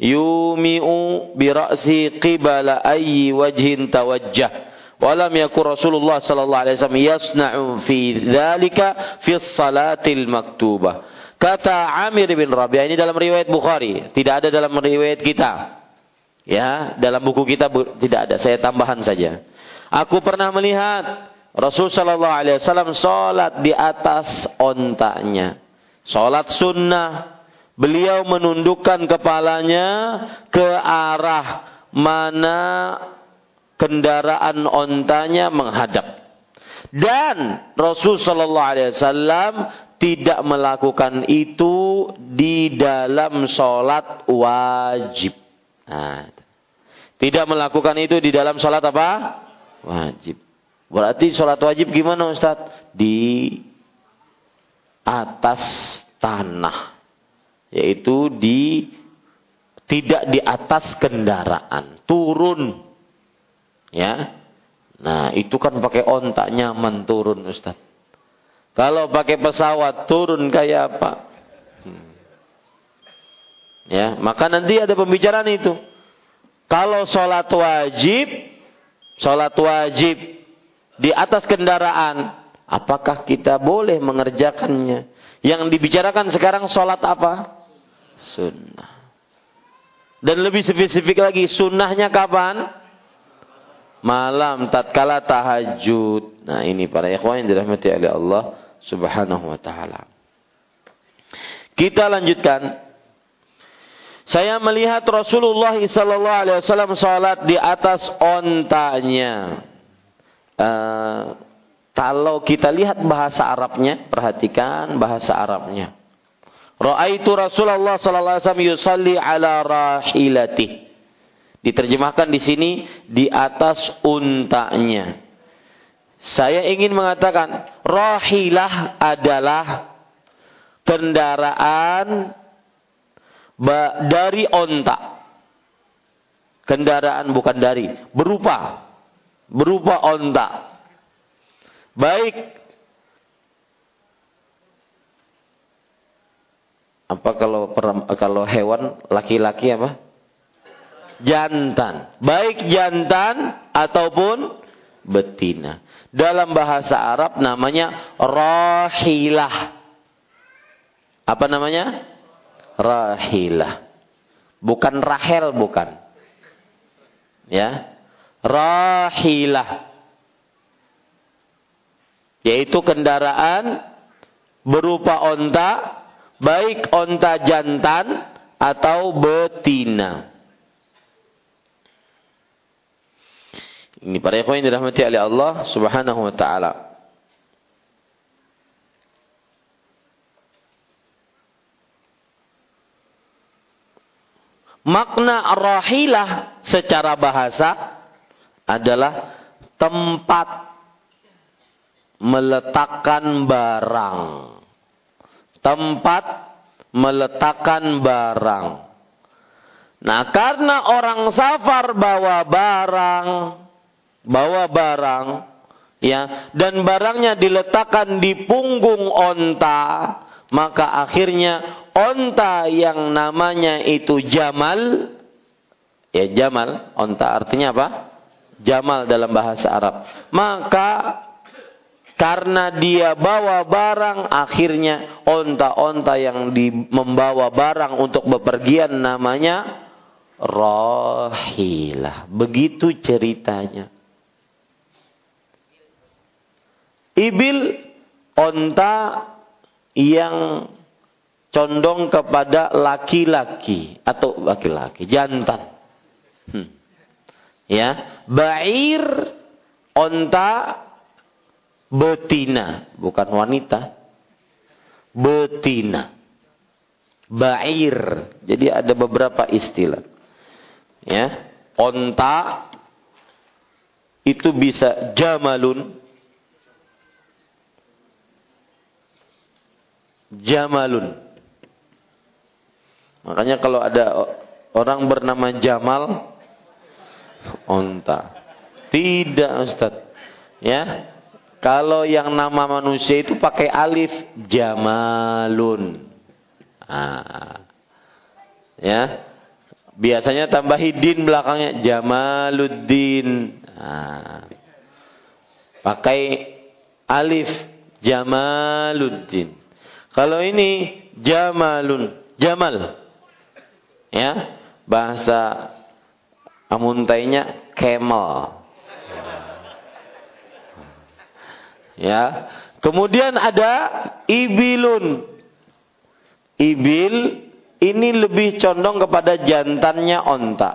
yumi'u bi ra'si qibala ayyi wajhin tawajjah. Walam yakun Rasulullah sallallahu alaihi wasallam yasna'u fi dzalika fi salatil maktubah. Kata Amir bin Rabi'ah ini dalam riwayat Bukhari, tidak ada dalam riwayat kita. Ya, dalam buku kita tidak ada, saya tambahan saja. Aku pernah melihat Rasul sallallahu alaihi wasallam salat di atas ontanya. Salat sunnah. Beliau menundukkan kepalanya ke arah mana kendaraan ontanya menghadap. Dan Rasul sallallahu alaihi wasallam tidak melakukan itu di dalam sholat wajib. Nah, tidak melakukan itu di dalam sholat apa? Wajib. Berarti sholat wajib gimana Ustaz? Di atas tanah. Yaitu di tidak di atas kendaraan. Turun. Ya. Nah itu kan pakai ontak nyaman turun Ustaz. Kalau pakai pesawat turun kayak apa? Hmm. Ya, maka nanti ada pembicaraan itu. Kalau sholat wajib, sholat wajib di atas kendaraan, apakah kita boleh mengerjakannya? Yang dibicarakan sekarang sholat apa? Sunnah. Dan lebih spesifik lagi, sunnahnya kapan? Malam, tatkala tahajud. Nah ini para ikhwan yang dirahmati oleh Allah subhanahu wa ta'ala. Kita lanjutkan. Saya melihat Rasulullah sallallahu alaihi wasallam salat di atas ontanya. Eh, kalau kita lihat bahasa Arabnya, perhatikan bahasa Arabnya. Ra'aitu Rasulullah sallallahu alaihi wasallam yusalli ala rahilati. Diterjemahkan di sini di atas untanya. Saya ingin mengatakan rahilah adalah kendaraan dari onta. Kendaraan bukan dari, berupa berupa onta. Baik apa kalau kalau hewan laki-laki apa? Jantan. Baik jantan ataupun betina. Dalam bahasa Arab namanya rahilah. Apa namanya? Rahilah. Bukan rahel bukan. Ya rahilah yaitu kendaraan berupa onta baik onta jantan atau betina ini para ikhwan dirahmati oleh Allah subhanahu wa ta'ala makna rahilah secara bahasa adalah tempat meletakkan barang. Tempat meletakkan barang. Nah, karena orang safar bawa barang, bawa barang, ya, dan barangnya diletakkan di punggung onta, maka akhirnya onta yang namanya itu Jamal, ya Jamal, onta artinya apa? Jamal dalam bahasa Arab. Maka karena dia bawa barang, akhirnya onta-onta yang di, membawa barang untuk bepergian namanya rohilah. Begitu ceritanya. Ibil onta yang condong kepada laki-laki atau laki-laki jantan. Hmm. Ya, bair onta betina, bukan wanita. Betina. Bair. Jadi ada beberapa istilah. Ya, onta itu bisa jamalun. Jamalun. Makanya kalau ada orang bernama Jamal onta. Tidak Ustaz. Ya, kalau yang nama manusia itu pakai alif jamalun. Ah. Ya. Biasanya tambahi din belakangnya Jamaluddin. Ah. Pakai alif Jamaluddin. Kalau ini Jamalun, Jamal. Ya. Bahasa amuntainya camel. Ya. Kemudian ada ibilun. Ibil ini lebih condong kepada jantannya onta.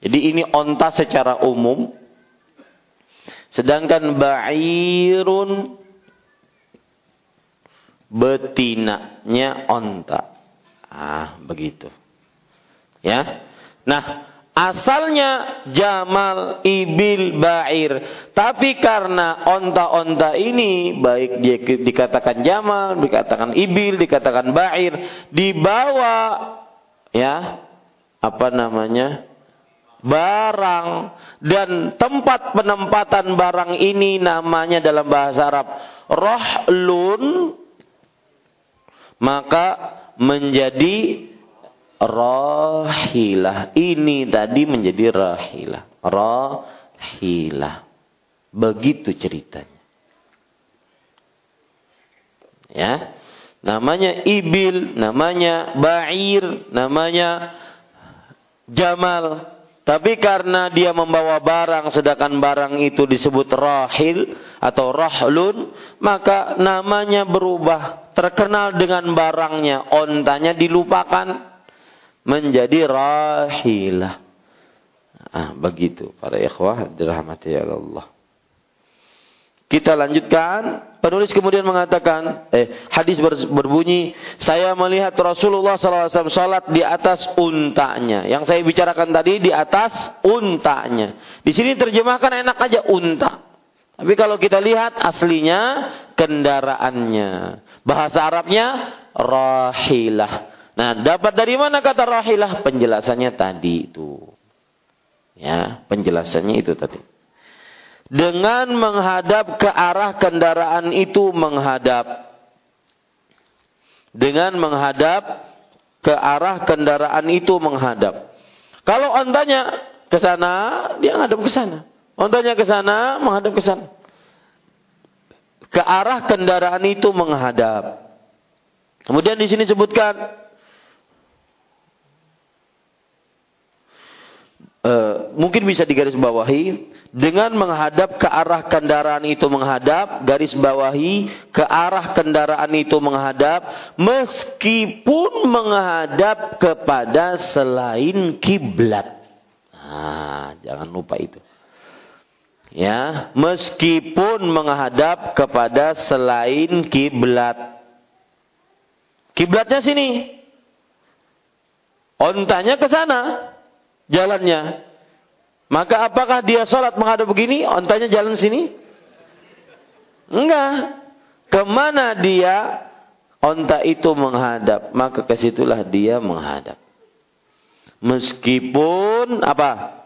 Jadi ini onta secara umum. Sedangkan ba'irun betinanya onta. Ah, begitu. Ya. Nah, Asalnya Jamal Ibil Ba'ir. Tapi karena onta-onta ini baik dia dikatakan Jamal, dikatakan Ibil, dikatakan Ba'ir, dibawa ya apa namanya? barang dan tempat penempatan barang ini namanya dalam bahasa Arab rohlun maka menjadi rahilah. Ini tadi menjadi rahilah. Rahilah. Begitu ceritanya. Ya. Namanya ibil, namanya ba'ir, namanya jamal. Tapi karena dia membawa barang sedangkan barang itu disebut rahil atau rahlun, maka namanya berubah. Terkenal dengan barangnya, ontanya dilupakan menjadi rahilah. Ah, begitu para ikhwah dirahmati Allah. Kita lanjutkan. Penulis kemudian mengatakan, eh, hadis berbunyi, saya melihat Rasulullah SAW salat di atas untanya. Yang saya bicarakan tadi di atas untanya. Di sini terjemahkan enak aja unta. Tapi kalau kita lihat aslinya kendaraannya. Bahasa Arabnya rahilah. Nah, dapat dari mana kata rahilah? Penjelasannya tadi itu. Ya, penjelasannya itu tadi. Dengan menghadap ke arah kendaraan itu menghadap. Dengan menghadap ke arah kendaraan itu menghadap. Kalau ontanya ke sana, dia menghadap ke sana. Ontanya ke sana, menghadap ke sana. Ke arah kendaraan itu menghadap. Kemudian di sini sebutkan Uh, mungkin bisa digaris bawahi dengan menghadap ke arah kendaraan itu menghadap garis bawahi ke arah kendaraan itu menghadap meskipun menghadap kepada selain kiblat. Nah, jangan lupa itu. Ya, meskipun menghadap kepada selain kiblat. Kiblatnya sini. Ontanya ke sana jalannya. Maka apakah dia sholat menghadap begini, ontanya jalan sini? Enggak. Ke mana dia onta itu menghadap, maka ke situlah dia menghadap. Meskipun apa?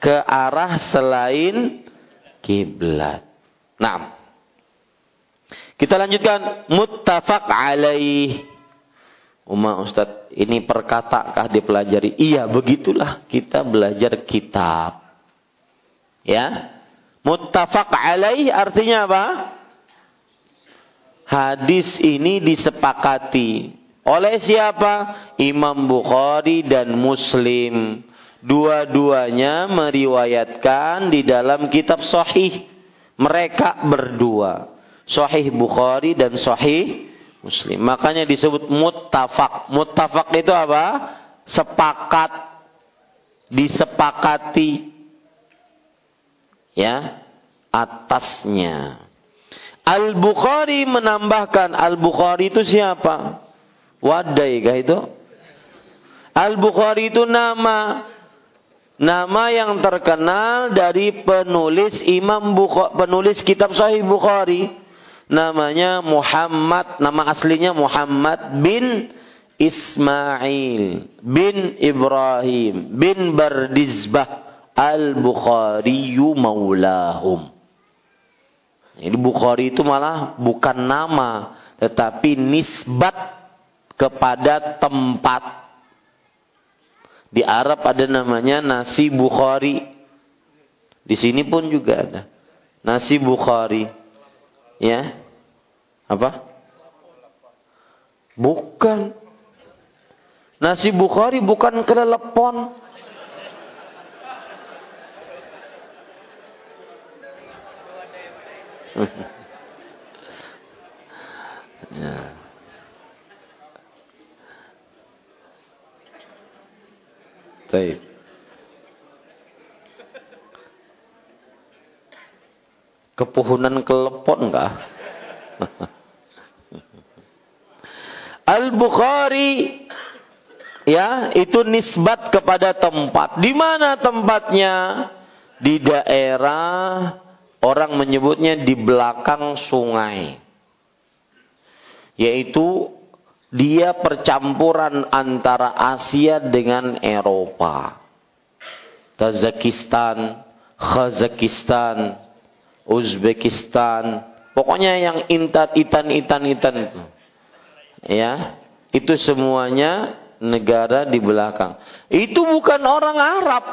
Ke arah selain kiblat. Nah. Kita lanjutkan muttafaq alaih. Umar Ustaz, ini perkatakah dipelajari? Iya, begitulah kita belajar kitab. Ya. Muttafaq alaih artinya apa? Hadis ini disepakati oleh siapa? Imam Bukhari dan Muslim. Dua-duanya meriwayatkan di dalam kitab sahih. Mereka berdua. Sahih Bukhari dan Sahih Muslim. Makanya disebut muttafaq. Muttafaq itu apa? Sepakat. Disepakati. Ya. Atasnya. Al-Bukhari menambahkan. Al-Bukhari itu siapa? Wadai kah itu? Al-Bukhari itu nama. Nama yang terkenal dari penulis Imam Bukhari, penulis kitab Sahih Bukhari namanya Muhammad, nama aslinya Muhammad bin Ismail bin Ibrahim bin Bardizbah Al-Bukhari maulahum. Ini Bukhari itu malah bukan nama, tetapi nisbat kepada tempat. Di Arab ada namanya nasi Bukhari. Di sini pun juga ada. Nasi Bukhari. Ya. Apa? Bukan. Nasi Bukhari bukan kelelepon. ya. Baik. Kepuhunan kelepon enggak? Al-Bukhari ya, itu nisbat kepada tempat. Di mana tempatnya? Di daerah orang menyebutnya di belakang sungai. Yaitu dia percampuran antara Asia dengan Eropa. Kazakistan, Kazakistan, Uzbekistan, pokoknya yang intan itan itan itan itu. Ya, itu semuanya negara di belakang. Itu bukan orang Arab.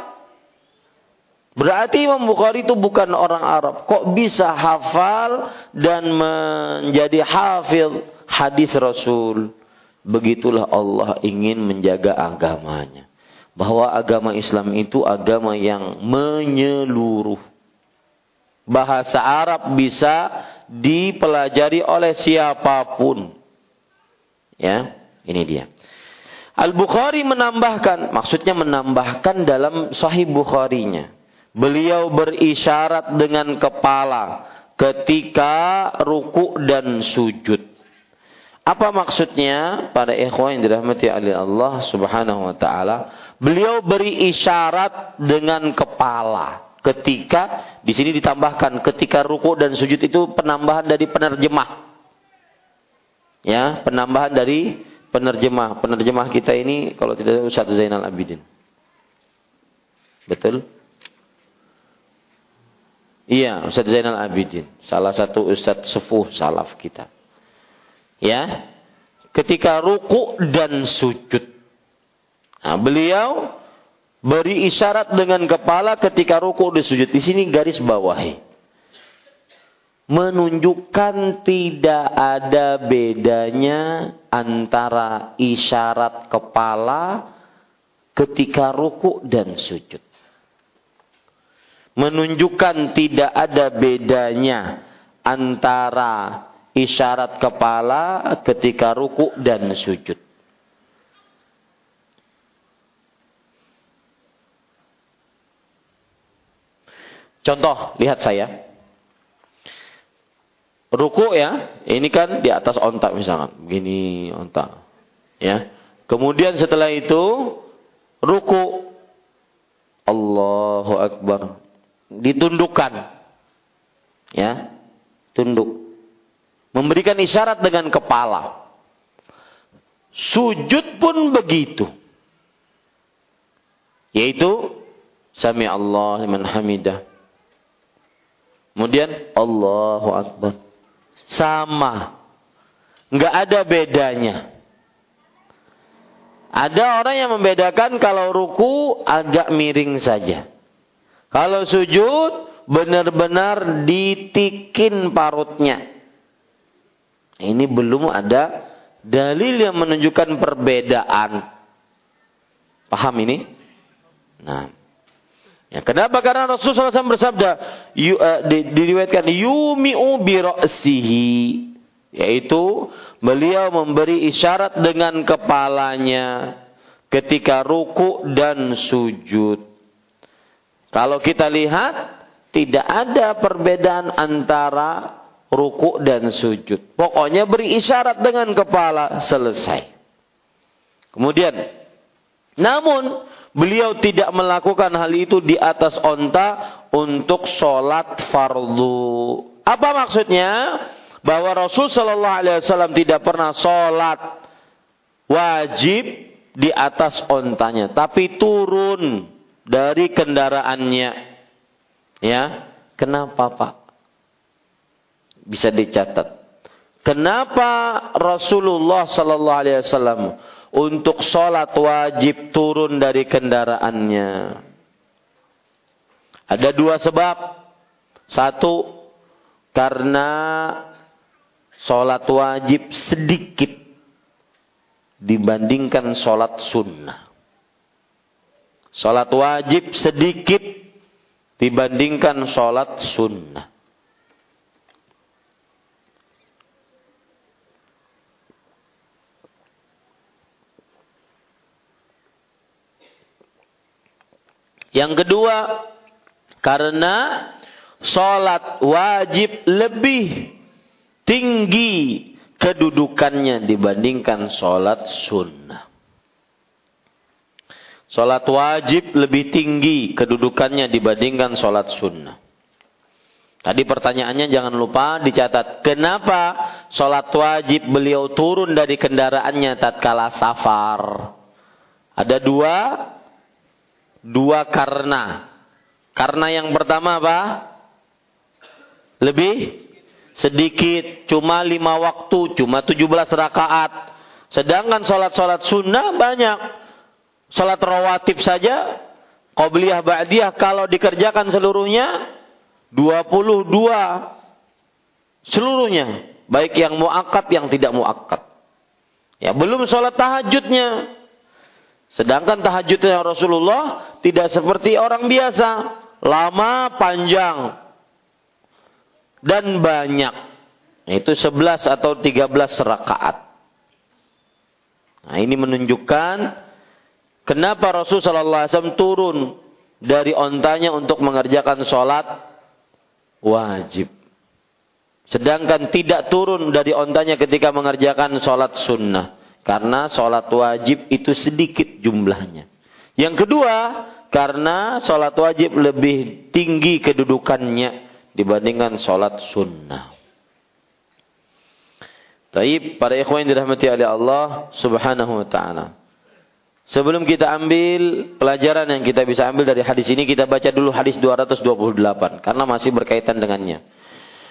Berarti Imam Bukhari itu bukan orang Arab. Kok bisa hafal dan menjadi hafil hadis Rasul? Begitulah Allah ingin menjaga agamanya. Bahwa agama Islam itu agama yang menyeluruh bahasa Arab bisa dipelajari oleh siapa pun. Ya, ini dia. Al-Bukhari menambahkan, maksudnya menambahkan dalam sahih Bukharinya. Beliau berisyarat dengan kepala ketika ruku dan sujud. Apa maksudnya? Pada ikhwan yang dirahmati oleh Allah Subhanahu wa taala, beliau beri isyarat dengan kepala ketika di sini ditambahkan ketika ruku dan sujud itu penambahan dari penerjemah. Ya, penambahan dari penerjemah. Penerjemah kita ini kalau tidak Ustaz Zainal Abidin. Betul? Iya, Ustaz Zainal Abidin, salah satu ustaz sepuh salaf kita. Ya. Ketika ruku dan sujud. Nah, beliau Beri isyarat dengan kepala ketika ruku di sujud. Di sini garis bawahi. Menunjukkan tidak ada bedanya antara isyarat kepala ketika ruku dan sujud. Menunjukkan tidak ada bedanya antara isyarat kepala ketika ruku dan sujud. Contoh, lihat saya. Ruku ya, ini kan di atas ontak misalkan, begini ontak. Ya. Kemudian setelah itu ruku Allahu Akbar ditundukkan. Ya, tunduk. Memberikan isyarat dengan kepala. Sujud pun begitu. Yaitu Sami Allah liman hamidah. Kemudian Allahu Akbar. Sama. Enggak ada bedanya. Ada orang yang membedakan kalau ruku agak miring saja. Kalau sujud benar-benar ditikin parutnya. Ini belum ada dalil yang menunjukkan perbedaan. Paham ini? Nah. Ya, kenapa? Karena Rasulullah SAW bersabda, yu, uh, di, diriwayatkan yumi'u bi yaitu beliau memberi isyarat dengan kepalanya ketika ruku dan sujud. Kalau kita lihat tidak ada perbedaan antara ruku dan sujud. Pokoknya beri isyarat dengan kepala selesai. Kemudian, namun beliau tidak melakukan hal itu di atas onta untuk sholat fardu. Apa maksudnya? bahwa Rasul Shallallahu Alaihi Wasallam tidak pernah sholat wajib di atas ontanya, tapi turun dari kendaraannya. Ya, kenapa Pak? Bisa dicatat. Kenapa Rasulullah Shallallahu Alaihi Wasallam untuk sholat wajib turun dari kendaraannya? Ada dua sebab. Satu, karena sholat wajib sedikit dibandingkan sholat sunnah. Sholat wajib sedikit dibandingkan sholat sunnah. Yang kedua, karena sholat wajib lebih tinggi kedudukannya dibandingkan sholat sunnah. Sholat wajib lebih tinggi kedudukannya dibandingkan sholat sunnah. Tadi pertanyaannya jangan lupa dicatat. Kenapa sholat wajib beliau turun dari kendaraannya tatkala safar? Ada dua, dua karena. Karena yang pertama apa? Lebih sedikit, cuma lima waktu, cuma tujuh belas rakaat. Sedangkan sholat-sholat sunnah banyak. Sholat rawatib saja, qobliyah ba'diyah kalau dikerjakan seluruhnya, dua puluh dua seluruhnya. Baik yang muakat, yang tidak muakat. Ya, belum sholat tahajudnya. Sedangkan tahajudnya Rasulullah tidak seperti orang biasa. Lama, panjang dan banyak. Itu 11 atau 13 rakaat. Nah, ini menunjukkan kenapa Rasulullah SAW turun dari ontanya untuk mengerjakan sholat wajib. Sedangkan tidak turun dari ontanya ketika mengerjakan sholat sunnah. Karena sholat wajib itu sedikit jumlahnya. Yang kedua, karena sholat wajib lebih tinggi kedudukannya dibandingkan sholat sunnah. Taib para ikhwan yang dirahmati oleh Allah Subhanahu wa taala. Sebelum kita ambil pelajaran yang kita bisa ambil dari hadis ini, kita baca dulu hadis 228 karena masih berkaitan dengannya.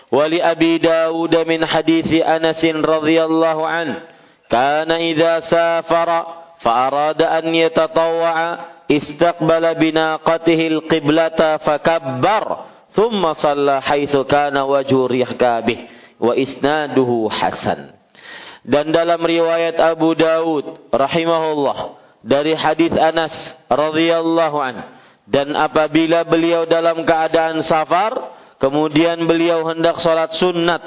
Wali Abi Dawud min hadisi Anas radhiyallahu an, kana idza safara fa arada an yatatawwa istaqbala binaqatihi al-qiblata fakabbar Thumma salla haitsu kana wajhu rihkabih wa isnaduhu hasan. Dan dalam riwayat Abu Daud rahimahullah dari hadis Anas radhiyallahu an dan apabila beliau dalam keadaan safar kemudian beliau hendak salat sunnat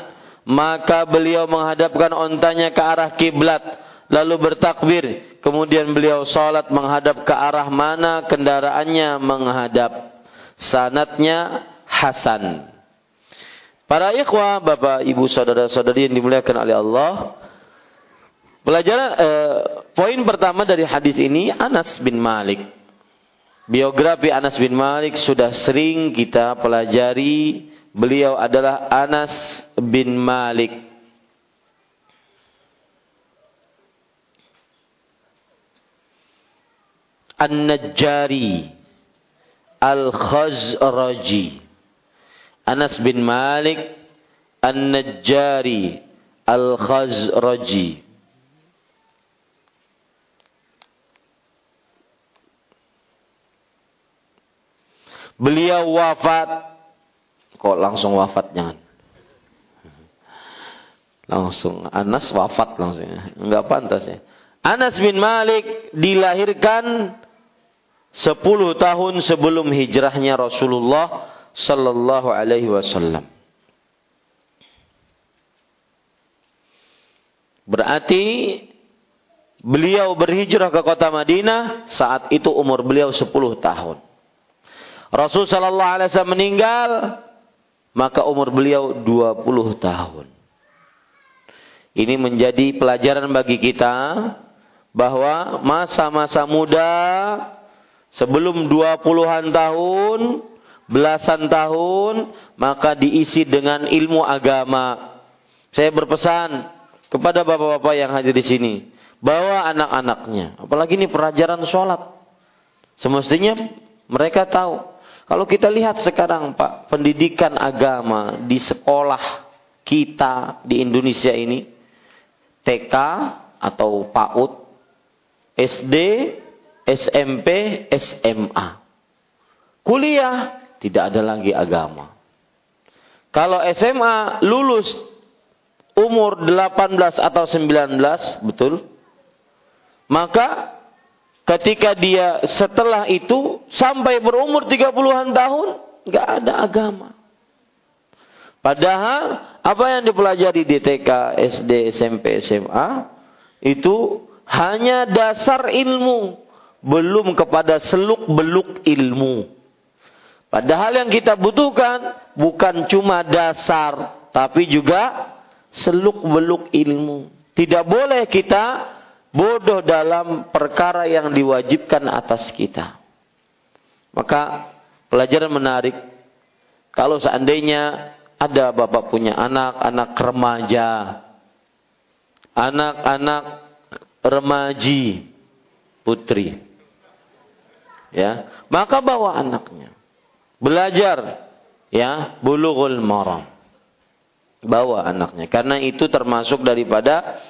maka beliau menghadapkan ontanya ke arah kiblat lalu bertakbir kemudian beliau salat menghadap ke arah mana kendaraannya menghadap sanatnya hasan. Para ikhwah, bapak, ibu, saudara-saudari yang dimuliakan oleh Allah. Pelajaran eh, poin pertama dari hadis ini Anas bin Malik. Biografi Anas bin Malik sudah sering kita pelajari. Beliau adalah Anas bin Malik. An-Najjari Al-Khazraji. Anas bin Malik An-Najjari Al-Khazraji. Beliau wafat. Kok langsung wafat jangan. Langsung Anas wafat langsung. Enggak pantas ya. Anas bin Malik dilahirkan 10 tahun sebelum hijrahnya Rasulullah sallallahu alaihi wasallam. Berarti beliau berhijrah ke kota Madinah saat itu umur beliau 10 tahun. Rasul sallallahu alaihi wasallam meninggal maka umur beliau 20 tahun. Ini menjadi pelajaran bagi kita bahwa masa-masa muda sebelum dua puluhan tahun, belasan tahun, maka diisi dengan ilmu agama. Saya berpesan kepada bapak-bapak yang hadir di sini, bawa anak-anaknya, apalagi ini pelajaran sholat. Semestinya mereka tahu. Kalau kita lihat sekarang Pak, pendidikan agama di sekolah kita di Indonesia ini, TK atau PAUD, SD, SMP, SMA. Kuliah tidak ada lagi agama. Kalau SMA lulus umur 18 atau 19, betul? Maka ketika dia setelah itu sampai berumur 30-an tahun, nggak ada agama. Padahal apa yang dipelajari di TK, SD, SMP, SMA itu hanya dasar ilmu, belum kepada seluk-beluk ilmu. Padahal yang kita butuhkan bukan cuma dasar, tapi juga seluk-beluk ilmu. Tidak boleh kita bodoh dalam perkara yang diwajibkan atas kita. Maka pelajaran menarik kalau seandainya ada bapak punya anak, anak remaja, anak-anak remaji putri. Ya, maka bawa anaknya. Belajar ya, bulughul maram. Bawa anaknya karena itu termasuk daripada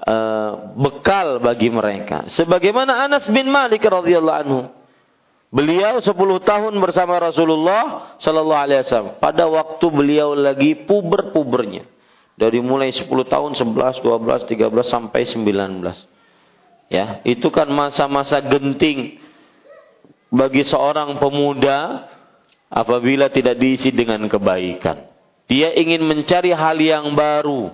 uh, bekal bagi mereka. Sebagaimana Anas bin Malik radhiyallahu anhu. Beliau 10 tahun bersama Rasulullah sallallahu alaihi wasallam pada waktu beliau lagi puber-pubernya. Dari mulai 10 tahun, 11, 12, 13 sampai 19. Ya, itu kan masa-masa genting bagi seorang pemuda apabila tidak diisi dengan kebaikan. Dia ingin mencari hal yang baru.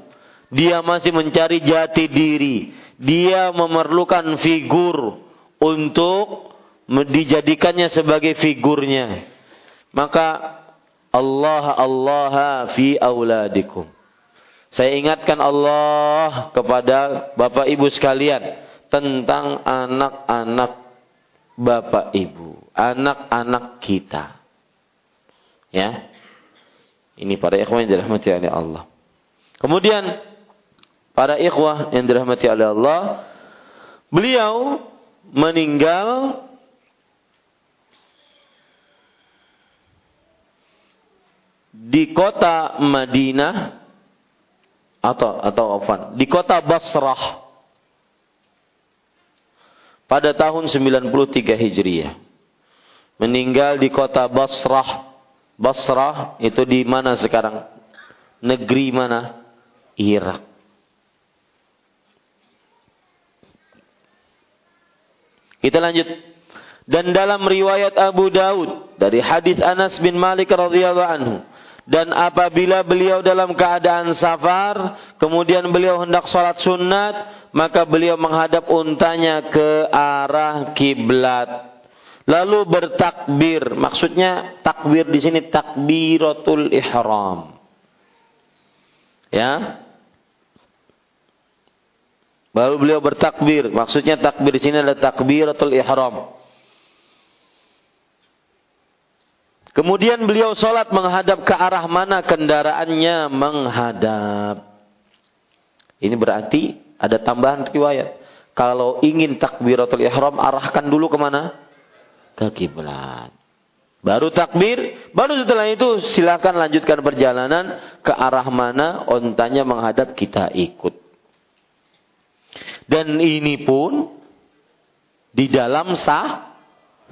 Dia masih mencari jati diri. Dia memerlukan figur untuk dijadikannya sebagai figurnya. Maka Allah Allah fi auladikum. Saya ingatkan Allah kepada Bapak Ibu sekalian tentang anak-anak bapak ibu, anak-anak kita. Ya. Ini para ikhwah yang dirahmati oleh Allah. Kemudian para ikhwah yang dirahmati oleh Allah, beliau meninggal di kota Madinah atau atau afan, di kota Basrah pada tahun 93 Hijriah. Meninggal di kota Basrah. Basrah itu di mana sekarang? Negeri mana? Irak. Kita lanjut. Dan dalam riwayat Abu Daud dari hadis Anas bin Malik radhiyallahu anhu dan apabila beliau dalam keadaan safar kemudian beliau hendak salat sunat maka beliau menghadap untanya ke arah kiblat. Lalu bertakbir, maksudnya takbir di sini takbiratul ihram. Ya. Baru beliau bertakbir, maksudnya takbir di sini adalah takbiratul ihram. Kemudian beliau sholat menghadap ke arah mana kendaraannya menghadap. Ini berarti ada tambahan riwayat. Kalau ingin takbiratul ihram arahkan dulu ke mana? Ke kiblat. Baru takbir, baru setelah itu silakan lanjutkan perjalanan ke arah mana ontanya menghadap kita ikut. Dan ini pun di dalam sah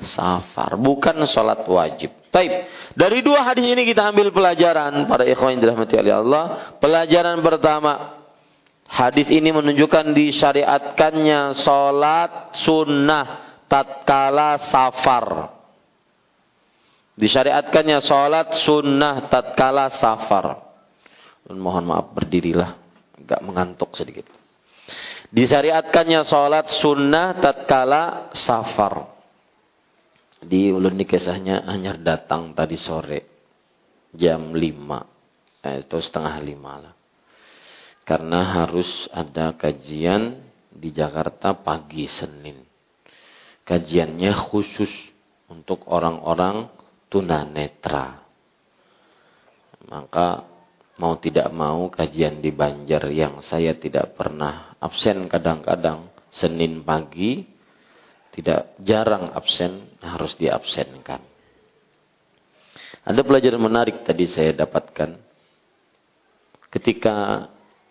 safar, bukan sholat wajib. Taib. Dari dua hadis ini kita ambil pelajaran para ikhwan yang dirahmati Allah. Pelajaran pertama, hadis ini menunjukkan disyariatkannya sholat sunnah tatkala safar. Disyariatkannya sholat sunnah tatkala safar. Mohon maaf berdirilah. Agak mengantuk sedikit. Disyariatkannya sholat sunnah tatkala safar. Di ulun kisahnya hanya datang tadi sore. Jam 5. Eh, atau setengah 5 lah. Karena harus ada kajian di Jakarta pagi Senin. Kajiannya khusus untuk orang-orang tunanetra. Maka mau tidak mau kajian di Banjar yang saya tidak pernah absen kadang-kadang Senin pagi tidak jarang absen harus diabsenkan. Ada pelajaran menarik tadi saya dapatkan ketika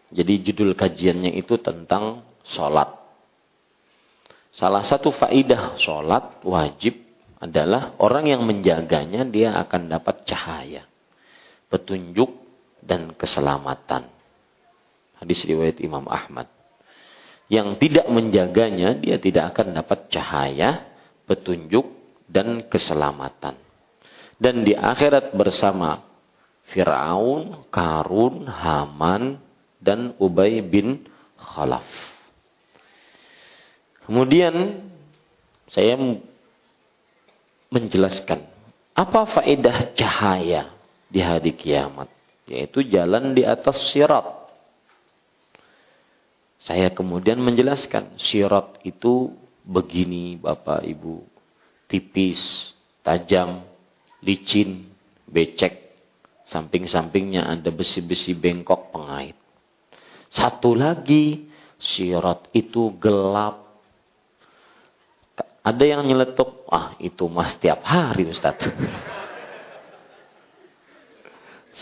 jadi judul kajiannya itu tentang sholat. Salah satu faidah sholat wajib adalah orang yang menjaganya dia akan dapat cahaya, petunjuk dan keselamatan. Hadis riwayat Imam Ahmad. Yang tidak menjaganya dia tidak akan dapat cahaya, petunjuk dan keselamatan. Dan di akhirat bersama Fir'aun, Karun, Haman, dan Ubay bin Khalaf. Kemudian saya menjelaskan apa faedah cahaya di hari kiamat, yaitu jalan di atas sirat. Saya kemudian menjelaskan sirat itu begini Bapak Ibu, tipis, tajam, licin, becek, samping-sampingnya ada besi-besi bengkok pengait. Satu lagi, sirat itu gelap, ada yang nyeletuk, ah itu mas tiap hari Ustaz.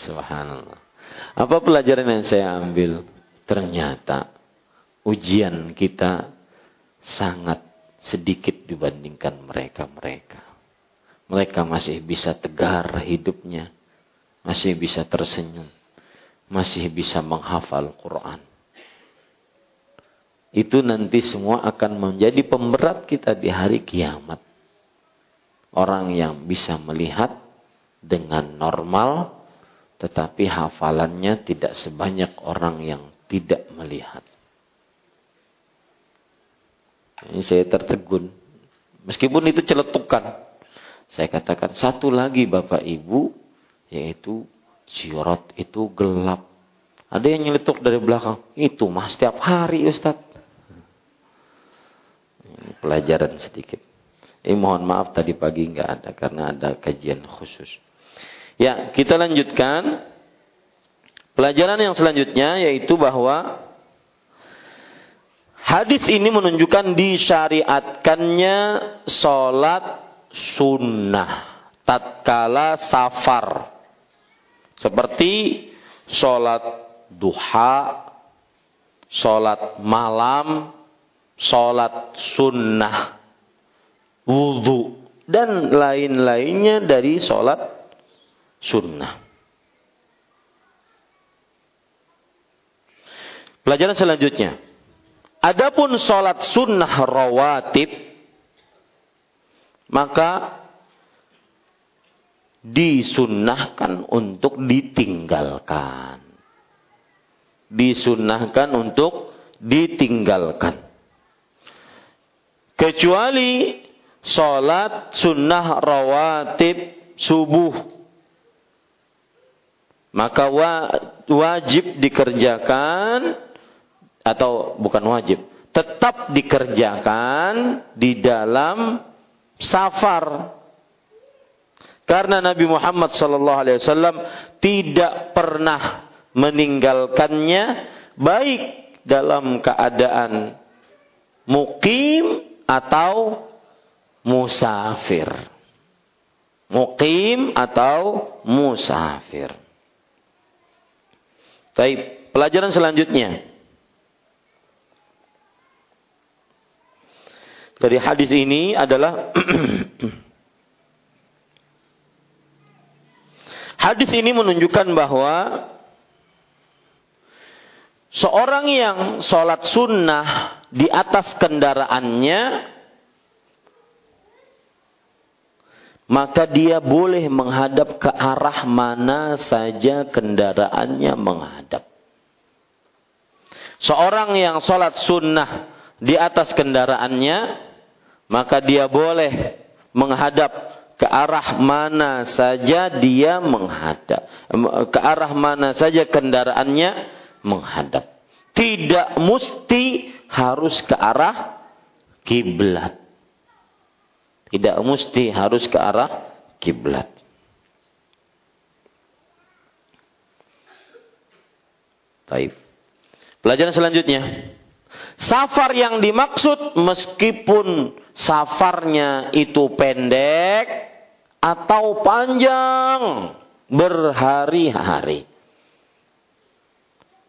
Subhanallah. Apa pelajaran yang saya ambil? Ternyata ujian kita sangat sedikit dibandingkan mereka-mereka. Mereka masih bisa tegar hidupnya, masih bisa tersenyum, masih bisa menghafal Quran itu nanti semua akan menjadi pemberat kita di hari kiamat. Orang yang bisa melihat dengan normal, tetapi hafalannya tidak sebanyak orang yang tidak melihat. Ini saya tertegun. Meskipun itu celetukan. Saya katakan satu lagi Bapak Ibu, yaitu sirat itu gelap. Ada yang nyeletuk dari belakang. Itu mah setiap hari Ustadz pelajaran sedikit. Ini mohon maaf tadi pagi nggak ada karena ada kajian khusus. Ya, kita lanjutkan. Pelajaran yang selanjutnya yaitu bahwa hadis ini menunjukkan disyariatkannya sholat sunnah tatkala safar. Seperti sholat duha, sholat malam, sholat sunnah, wudhu, dan lain-lainnya dari sholat sunnah. Pelajaran selanjutnya. Adapun sholat sunnah rawatib, maka disunnahkan untuk ditinggalkan. Disunnahkan untuk ditinggalkan. Kecuali sholat sunnah rawatib subuh. Maka wajib dikerjakan atau bukan wajib, tetap dikerjakan di dalam safar. Karena Nabi Muhammad SAW tidak pernah meninggalkannya baik dalam keadaan mukim atau musafir. Mukim atau musafir. Baik, pelajaran selanjutnya. Dari hadis ini adalah hadis ini menunjukkan bahwa seorang yang sholat sunnah di atas kendaraannya maka dia boleh menghadap ke arah mana saja kendaraannya menghadap. Seorang yang sholat sunnah di atas kendaraannya, maka dia boleh menghadap ke arah mana saja dia menghadap. Ke arah mana saja kendaraannya menghadap. Tidak mesti harus ke arah kiblat. Tidak mesti harus ke arah kiblat. Taib. Pelajaran selanjutnya. Safar yang dimaksud meskipun safarnya itu pendek atau panjang berhari-hari.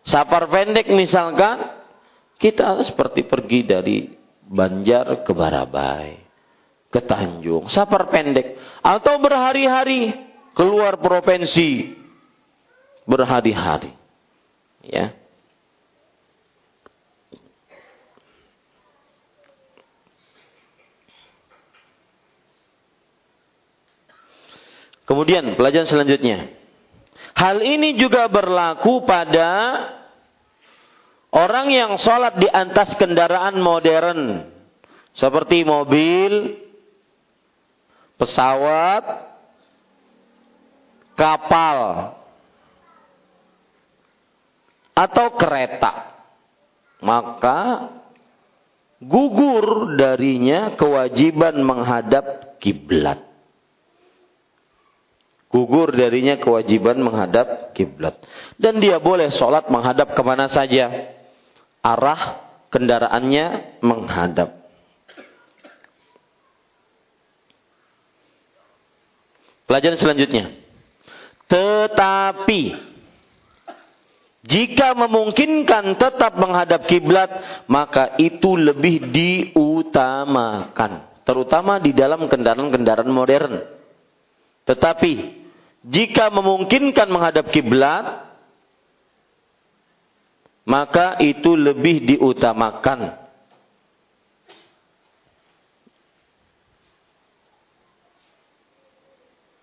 Safar pendek misalkan kita seperti pergi dari Banjar ke Barabai ke Tanjung, safar pendek atau berhari-hari keluar provinsi berhari-hari. Ya. Kemudian pelajaran selanjutnya. Hal ini juga berlaku pada orang yang sholat di atas kendaraan modern. Seperti mobil, pesawat, kapal, atau kereta, maka gugur darinya kewajiban menghadap kiblat. Gugur darinya kewajiban menghadap kiblat. Dan dia boleh sholat menghadap ke mana saja. Arah kendaraannya menghadap. Pelajaran selanjutnya. Tetapi jika memungkinkan tetap menghadap kiblat, maka itu lebih diutamakan, terutama di dalam kendaraan-kendaraan modern. Tetapi jika memungkinkan menghadap kiblat, maka itu lebih diutamakan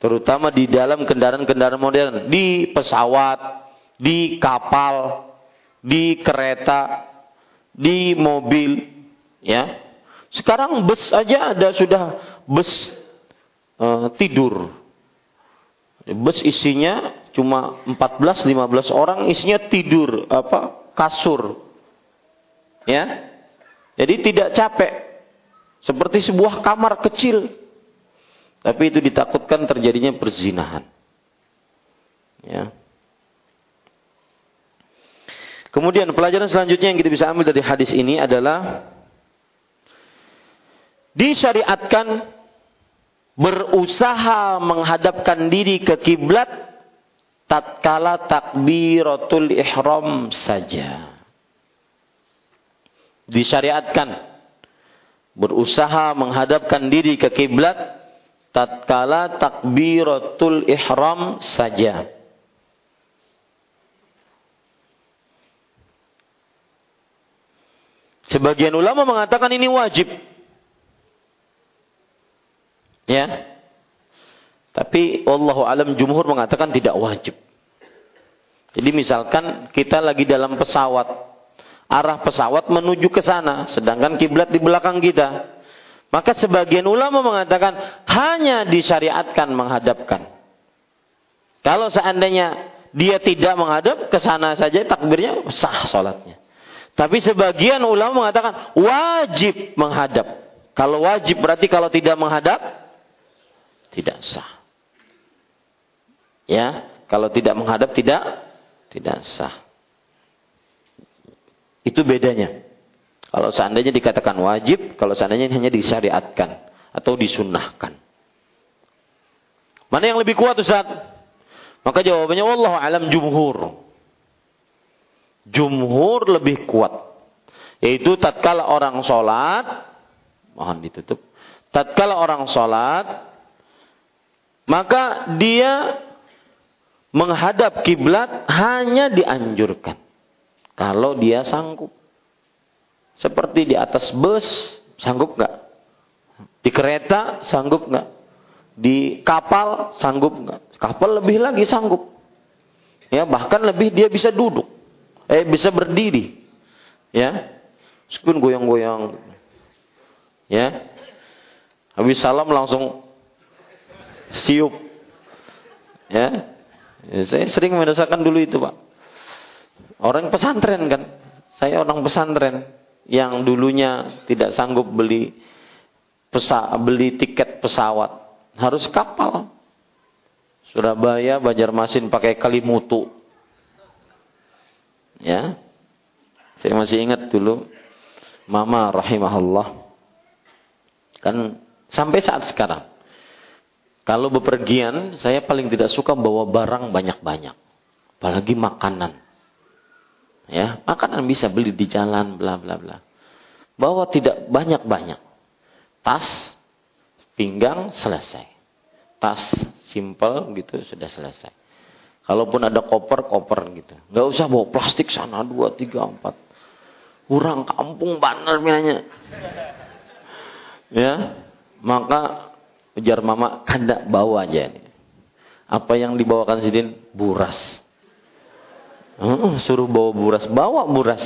terutama di dalam kendaraan-kendaraan modern, di pesawat, di kapal, di kereta, di mobil, ya. Sekarang bus aja ada sudah bus uh, tidur. Bus isinya cuma 14-15 orang isinya tidur apa kasur. Ya. Jadi tidak capek. Seperti sebuah kamar kecil tapi itu ditakutkan terjadinya perzinahan. Ya. Kemudian pelajaran selanjutnya yang kita bisa ambil dari hadis ini adalah disyariatkan berusaha menghadapkan diri ke kiblat tatkala takbiratul ihram saja. Disyariatkan berusaha menghadapkan diri ke kiblat tatkala takbiratul ihram saja. Sebagian ulama mengatakan ini wajib. Ya. Tapi Allah alam jumhur mengatakan tidak wajib. Jadi misalkan kita lagi dalam pesawat, arah pesawat menuju ke sana, sedangkan kiblat di belakang kita. Maka sebagian ulama mengatakan hanya disyariatkan menghadapkan. Kalau seandainya dia tidak menghadap ke sana saja takbirnya sah salatnya. Tapi sebagian ulama mengatakan wajib menghadap. Kalau wajib berarti kalau tidak menghadap tidak sah. Ya, kalau tidak menghadap tidak tidak sah. Itu bedanya. Kalau seandainya dikatakan wajib, kalau seandainya hanya disyariatkan atau disunnahkan. Mana yang lebih kuat Ustaz? Maka jawabannya Allah alam jumhur. Jumhur lebih kuat. Yaitu tatkala orang sholat, mohon ditutup. Tatkala orang sholat, maka dia menghadap kiblat hanya dianjurkan. Kalau dia sanggup. Seperti di atas bus, sanggup nggak? Di kereta, sanggup nggak? Di kapal, sanggup nggak? Kapal lebih lagi sanggup. Ya, bahkan lebih dia bisa duduk. Eh, bisa berdiri. Ya. Meskipun goyang-goyang. Ya. Habis salam langsung siup. Ya. ya saya sering merasakan dulu itu, Pak. Orang pesantren kan. Saya orang pesantren yang dulunya tidak sanggup beli pesa, beli tiket pesawat harus kapal Surabaya Banjarmasin pakai kalimutu ya saya masih ingat dulu mama rahimahullah kan sampai saat sekarang kalau bepergian saya paling tidak suka bawa barang banyak-banyak apalagi makanan Ya, makanan bisa beli di jalan, bla bla bla. Bawa tidak banyak-banyak. Tas, pinggang, selesai. Tas simple gitu sudah selesai. Kalaupun ada koper, koper gitu. Nggak usah bawa plastik sana dua, tiga, empat. Kurang kampung banner minanya. Ya, maka ujar mama kada bawa aja ini. Apa yang dibawakan Sidin? Buras. Uh, suruh bawa buras, bawa buras.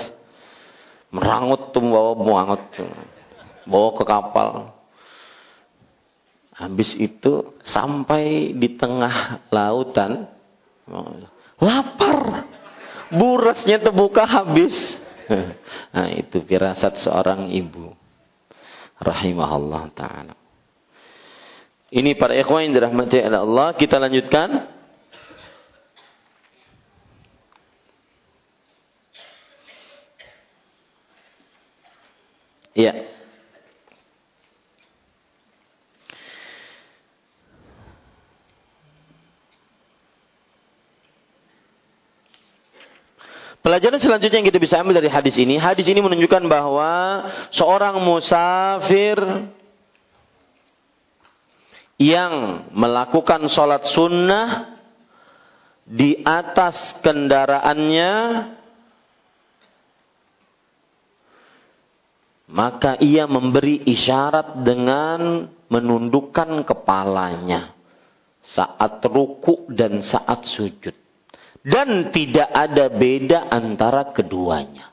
Merangut tuh bawa muangut. Bawa ke kapal. Habis itu sampai di tengah lautan. Lapar. Burasnya terbuka habis. Nah itu firasat seorang ibu. Rahimahullah ta'ala. Ini para ikhwan yang dirahmati Allah. Kita lanjutkan. Iya. Pelajaran selanjutnya yang kita bisa ambil dari hadis ini, hadis ini menunjukkan bahwa seorang musafir yang melakukan sholat sunnah di atas kendaraannya maka ia memberi isyarat dengan menundukkan kepalanya saat ruku dan saat sujud. Dan tidak ada beda antara keduanya.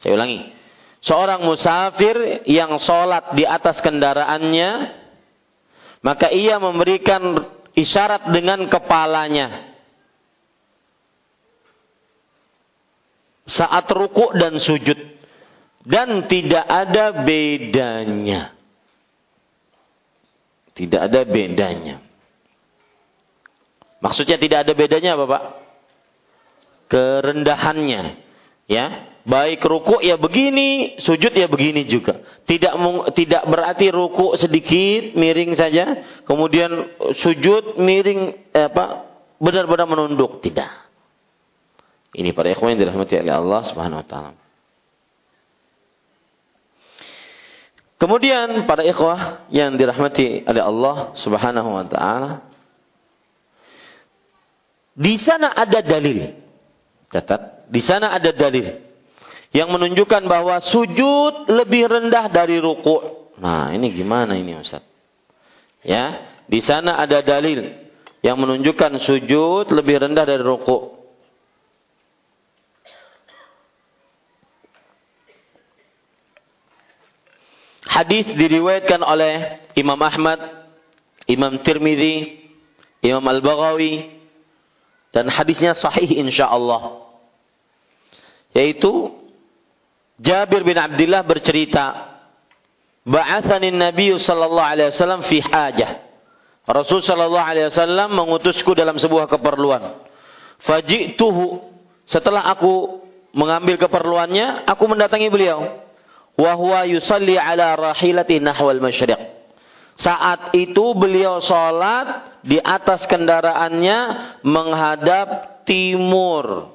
Saya ulangi. Seorang musafir yang sholat di atas kendaraannya, maka ia memberikan isyarat dengan kepalanya. Saat ruku dan sujud dan tidak ada bedanya. Tidak ada bedanya. Maksudnya tidak ada bedanya apa Pak? Kerendahannya. Ya, baik ruku ya begini, sujud ya begini juga. Tidak tidak berarti ruku sedikit miring saja, kemudian sujud miring eh, apa? Benar-benar menunduk, tidak. Ini para ikhwan yang dirahmati oleh Allah Subhanahu wa taala. Kemudian para ikhwah yang dirahmati oleh Allah Subhanahu wa taala di sana ada dalil. Catat, di sana ada dalil yang menunjukkan bahwa sujud lebih rendah dari ruku. Nah, ini gimana ini Ustaz? Ya, di sana ada dalil yang menunjukkan sujud lebih rendah dari ruku. Hadis diriwayatkan oleh Imam Ahmad, Imam Tirmidzi, Imam Al-Baghawi dan hadisnya sahih insyaallah. Yaitu Jabir bin Abdullah bercerita, "Ba'athani Nabi sallallahu alaihi wasallam fi hajah." Rasul sallallahu alaihi wasallam mengutusku dalam sebuah keperluan. Faji'tuhu setelah aku mengambil keperluannya, aku mendatangi beliau. Wahwa yusalli ala rahilati nahwal masyriq. Saat itu beliau sholat di atas kendaraannya menghadap timur.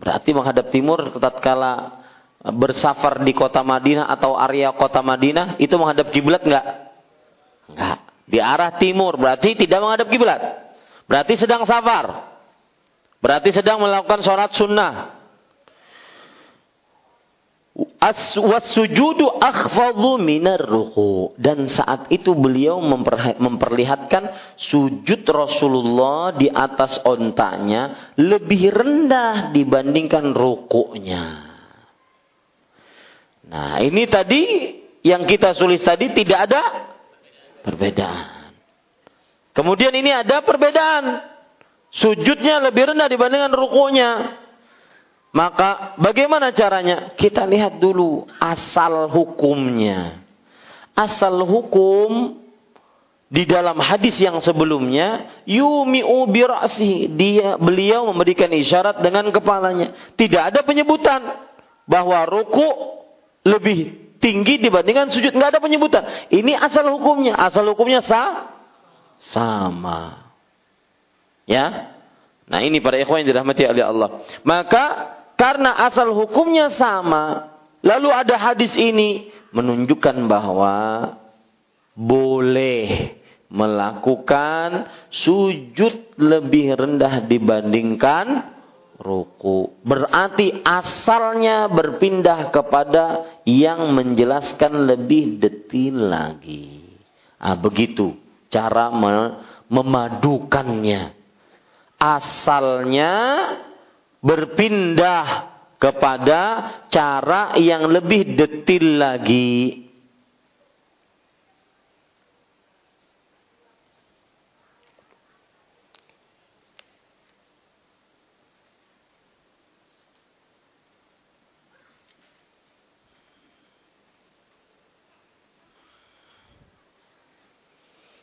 Berarti menghadap timur tatkala bersafar di kota Madinah atau area kota Madinah itu menghadap kiblat enggak? Enggak. Di arah timur berarti tidak menghadap kiblat. Berarti sedang safar. Berarti sedang melakukan sholat sunnah. As-sujudu akhfadhu minar ruku. Dan saat itu beliau memperlihatkan sujud Rasulullah di atas ontanya lebih rendah dibandingkan rukuknya. Nah ini tadi yang kita tulis tadi tidak ada perbedaan. Kemudian ini ada perbedaan. Sujudnya lebih rendah dibandingkan rukunya. Maka bagaimana caranya? Kita lihat dulu asal hukumnya. Asal hukum di dalam hadis yang sebelumnya yumi'u birasi. Dia beliau memberikan isyarat dengan kepalanya. Tidak ada penyebutan bahwa ruku lebih tinggi dibandingkan sujud. Nggak ada penyebutan. Ini asal hukumnya. Asal hukumnya sah sama. Ya? Nah ini para ikhwan yang dirahmati oleh Allah. Maka karena asal hukumnya sama, lalu ada hadis ini menunjukkan bahwa boleh melakukan sujud lebih rendah dibandingkan ruku. Berarti asalnya berpindah kepada yang menjelaskan lebih detil lagi. Ah, begitu cara memadukannya. Asalnya berpindah kepada cara yang lebih detil lagi.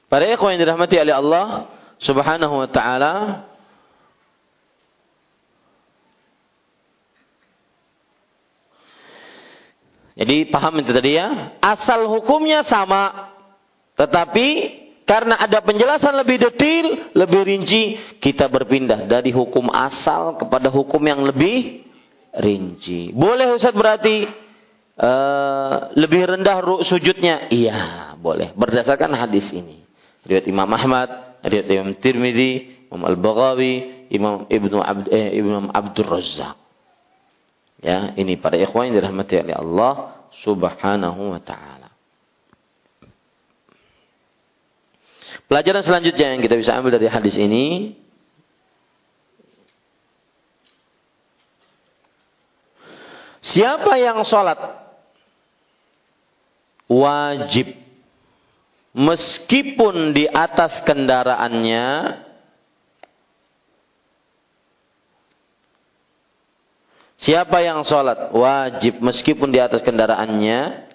Para ikhwan yang dirahmati oleh Allah Subhanahu wa taala, Jadi paham itu tadi ya? Asal hukumnya sama. Tetapi karena ada penjelasan lebih detail, lebih rinci, kita berpindah dari hukum asal kepada hukum yang lebih rinci. Boleh Ustaz berarti uh, lebih rendah sujudnya? Iya, boleh. Berdasarkan hadis ini. Riwayat Imam Ahmad, riwayat Imam Tirmidzi, Imam Al-Baghawi, Imam Ibnu Abd, eh, Imam Abdul Razzaq. Ya, ini para ikhwan yang dirahmati oleh Allah Subhanahu wa taala. Pelajaran selanjutnya yang kita bisa ambil dari hadis ini Siapa yang sholat wajib meskipun di atas kendaraannya Siapa yang sholat wajib meskipun di atas kendaraannya,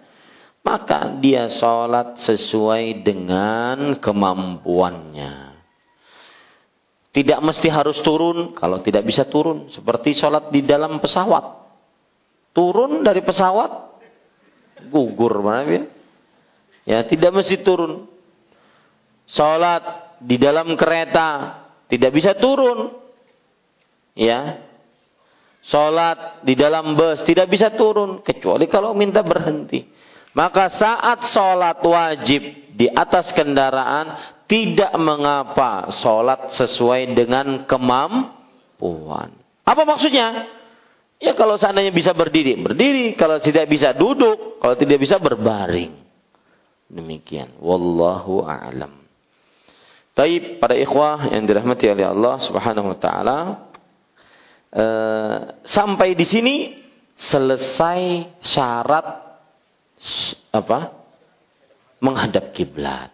maka dia sholat sesuai dengan kemampuannya. Tidak mesti harus turun, kalau tidak bisa turun. Seperti sholat di dalam pesawat. Turun dari pesawat, gugur. Mana ya? ya, tidak mesti turun. Sholat di dalam kereta, tidak bisa turun. Ya, Sholat di dalam bus tidak bisa turun kecuali kalau minta berhenti. Maka saat sholat wajib di atas kendaraan tidak mengapa sholat sesuai dengan kemampuan. Apa maksudnya? Ya kalau seandainya bisa berdiri, berdiri. Kalau tidak bisa duduk, kalau tidak bisa berbaring. Demikian. Wallahu a'lam. Taib pada ikhwah yang dirahmati oleh Allah Subhanahu wa taala, Eh, sampai di sini selesai syarat apa? Menghadap kiblat.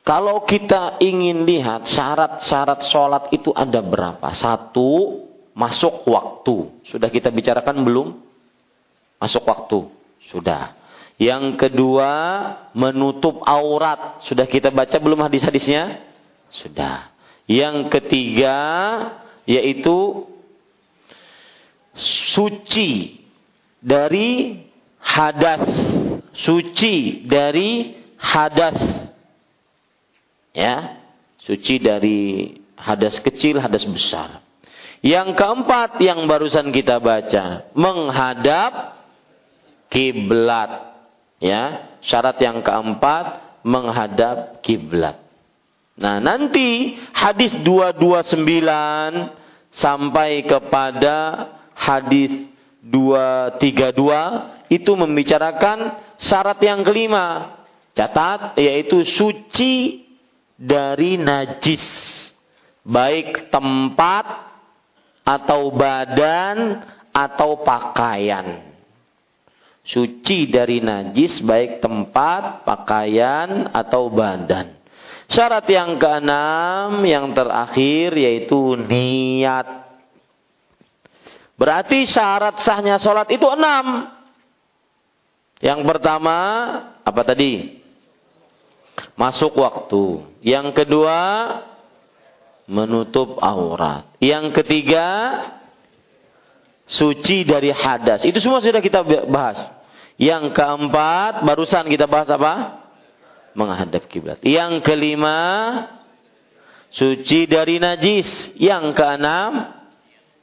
Kalau kita ingin lihat syarat-syarat sholat itu ada berapa? Satu, masuk waktu. Sudah kita bicarakan belum? Masuk waktu. Sudah. Yang kedua, menutup aurat. Sudah kita baca belum hadis-hadisnya? Sudah. Yang ketiga, yaitu suci dari hadas, suci dari hadas. Ya, suci dari hadas kecil, hadas besar. Yang keempat yang barusan kita baca, menghadap kiblat. Ya, syarat yang keempat menghadap kiblat. Nah, nanti hadis 229 sampai kepada hadis 232 itu membicarakan syarat yang kelima. Catat yaitu suci dari najis. Baik tempat atau badan atau pakaian. Suci dari najis baik tempat, pakaian atau badan. Syarat yang keenam yang terakhir yaitu niat. Berarti syarat sahnya sholat itu enam. Yang pertama apa tadi? Masuk waktu. Yang kedua menutup aurat. Yang ketiga, suci dari hadas. Itu semua sudah kita bahas. Yang keempat, barusan kita bahas apa? Menghadap kiblat. Yang kelima, suci dari najis. Yang keenam,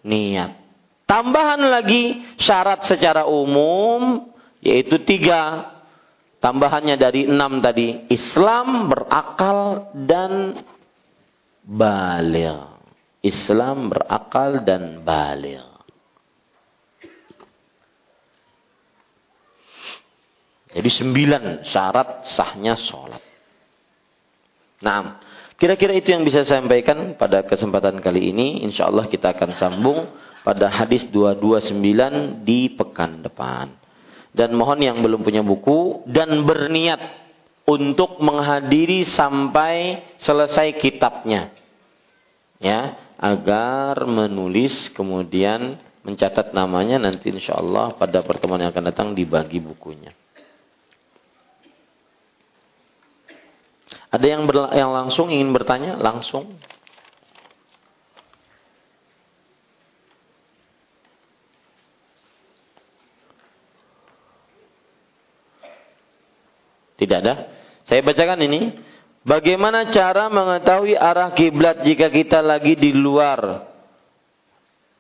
niat. Tambahan lagi syarat secara umum, yaitu tiga. Tambahannya dari enam tadi. Islam berakal dan baligh. Islam berakal dan baligh. Jadi sembilan syarat sahnya sholat. Nah, kira-kira itu yang bisa saya sampaikan pada kesempatan kali ini. Insya Allah kita akan sambung pada hadis 229 di pekan depan. Dan mohon yang belum punya buku dan berniat untuk menghadiri sampai selesai kitabnya ya agar menulis kemudian mencatat namanya nanti insya Allah pada pertemuan yang akan datang dibagi bukunya. Ada yang yang langsung ingin bertanya langsung? Tidak ada. Saya bacakan ini. Bagaimana cara mengetahui arah kiblat jika kita lagi di luar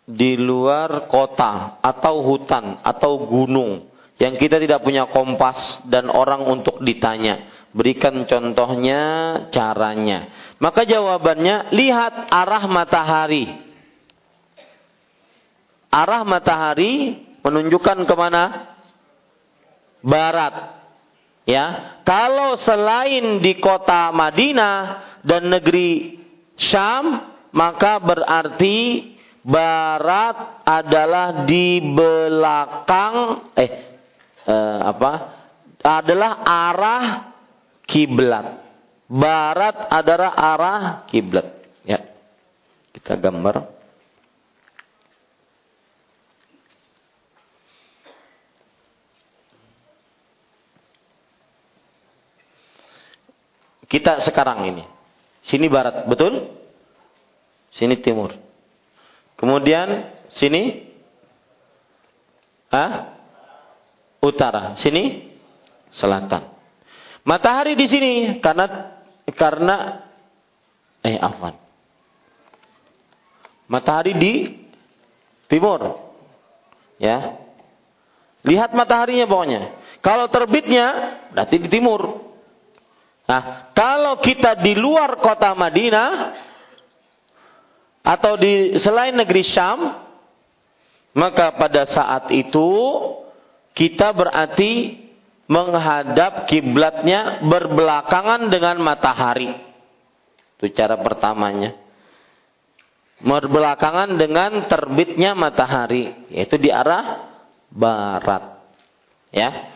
di luar kota atau hutan atau gunung yang kita tidak punya kompas dan orang untuk ditanya. Berikan contohnya caranya. Maka jawabannya lihat arah matahari. Arah matahari menunjukkan ke mana? Barat. Ya, kalau selain di kota Madinah dan negeri Syam, maka berarti barat adalah di belakang eh, eh apa? adalah arah kiblat. Barat adalah arah kiblat. Ya. Kita gambar. Kita sekarang ini. Sini barat, betul? Sini timur. Kemudian sini ah, utara. Sini selatan. Matahari di sini karena karena eh afan. Matahari di timur. Ya. Lihat mataharinya pokoknya. Kalau terbitnya berarti di timur. Nah, kalau kita di luar kota Madinah atau di selain negeri Syam, maka pada saat itu kita berarti menghadap kiblatnya berbelakangan dengan matahari. Itu cara pertamanya. Berbelakangan dengan terbitnya matahari, yaitu di arah barat. Ya.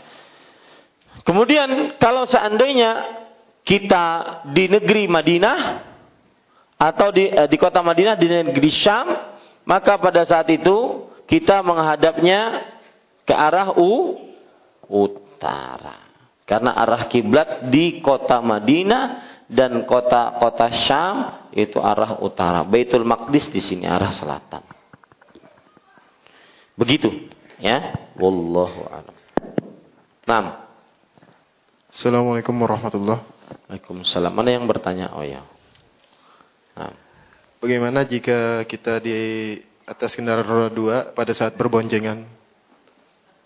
Kemudian kalau seandainya kita di negeri Madinah atau di, eh, di kota Madinah di negeri Syam, maka pada saat itu kita menghadapnya ke arah u, utara. Karena arah kiblat di kota Madinah dan kota-kota Syam itu arah utara. Baitul Maqdis di sini arah selatan. Begitu, ya. Wallahu a'lam. Naam. Assalamualaikum warahmatullahi Waalaikumsalam. Mana yang bertanya? Oh ya. Nah. Bagaimana jika kita di atas kendaraan roda dua pada saat berboncengan?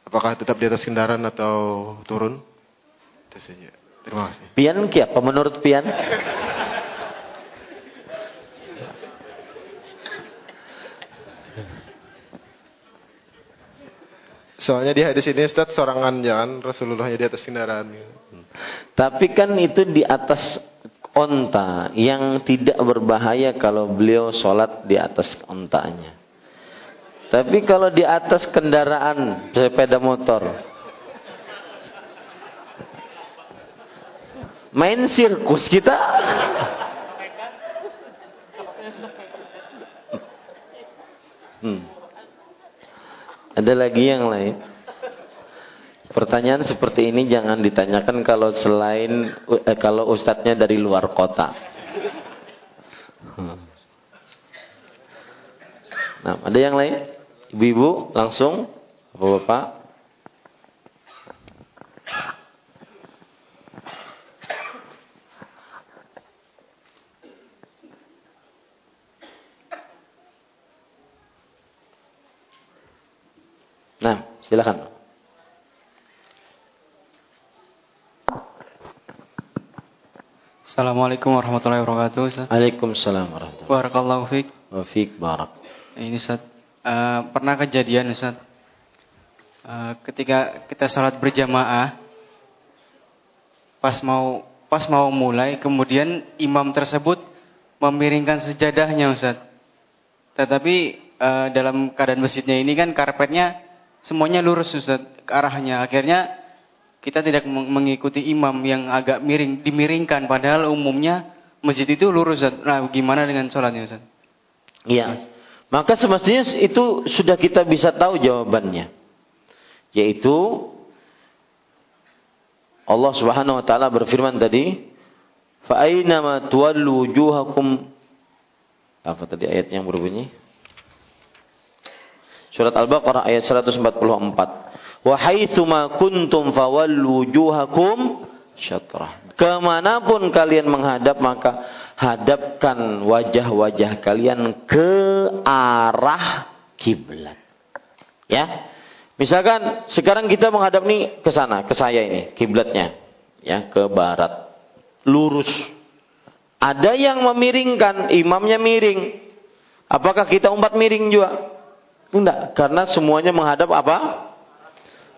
Apakah tetap di atas kendaraan atau turun? Itu saja. Terima kasih. Pian apa menurut Pian? Soalnya di hadis ini Ustaz sorangan jangan Rasulullahnya di atas kendaraan. Tapi kan itu di atas onta yang tidak berbahaya kalau beliau sholat di atas ontanya. Tapi kalau di atas kendaraan sepeda motor, main sirkus kita. Hmm. Ada lagi yang lain? Pertanyaan seperti ini jangan ditanyakan kalau selain eh, kalau ustadznya dari luar kota. Nah, ada yang lain? Ibu-ibu langsung, Bapak-bapak. Nah, silakan. Assalamualaikum warahmatullahi wabarakatuh. Waalaikumsalam warahmatullahi wabarakatuh. Barakallahu fiik. Wa fiik barak. Ini Ustaz, uh, pernah kejadian Ustaz. Uh, ketika kita sholat berjamaah, pas mau pas mau mulai, kemudian imam tersebut memiringkan sejadahnya Ustaz. Tetapi uh, dalam keadaan masjidnya ini kan karpetnya semuanya lurus Ustaz ke arahnya. Akhirnya kita tidak mengikuti imam yang agak miring, dimiringkan padahal umumnya masjid itu lurus Ustaz. Nah, gimana dengan sholatnya Ustaz? Iya. Maka semestinya itu sudah kita bisa tahu jawabannya. Yaitu Allah Subhanahu wa taala berfirman tadi, "Fa aina ma tuwallu wujuhakum" Apa tadi ayat yang berbunyi? Surat Al-Baqarah ayat 144. Wa haitsuma kuntum fawallu wujuhakum syatrah. Ke mana pun kalian menghadap maka hadapkan wajah-wajah kalian ke arah kiblat. Ya. Misalkan sekarang kita menghadap nih ke sana, ke saya ini, kiblatnya. Ya, ke barat. Lurus. Ada yang memiringkan, imamnya miring. Apakah kita umat miring juga? Enggak, karena semuanya menghadap apa?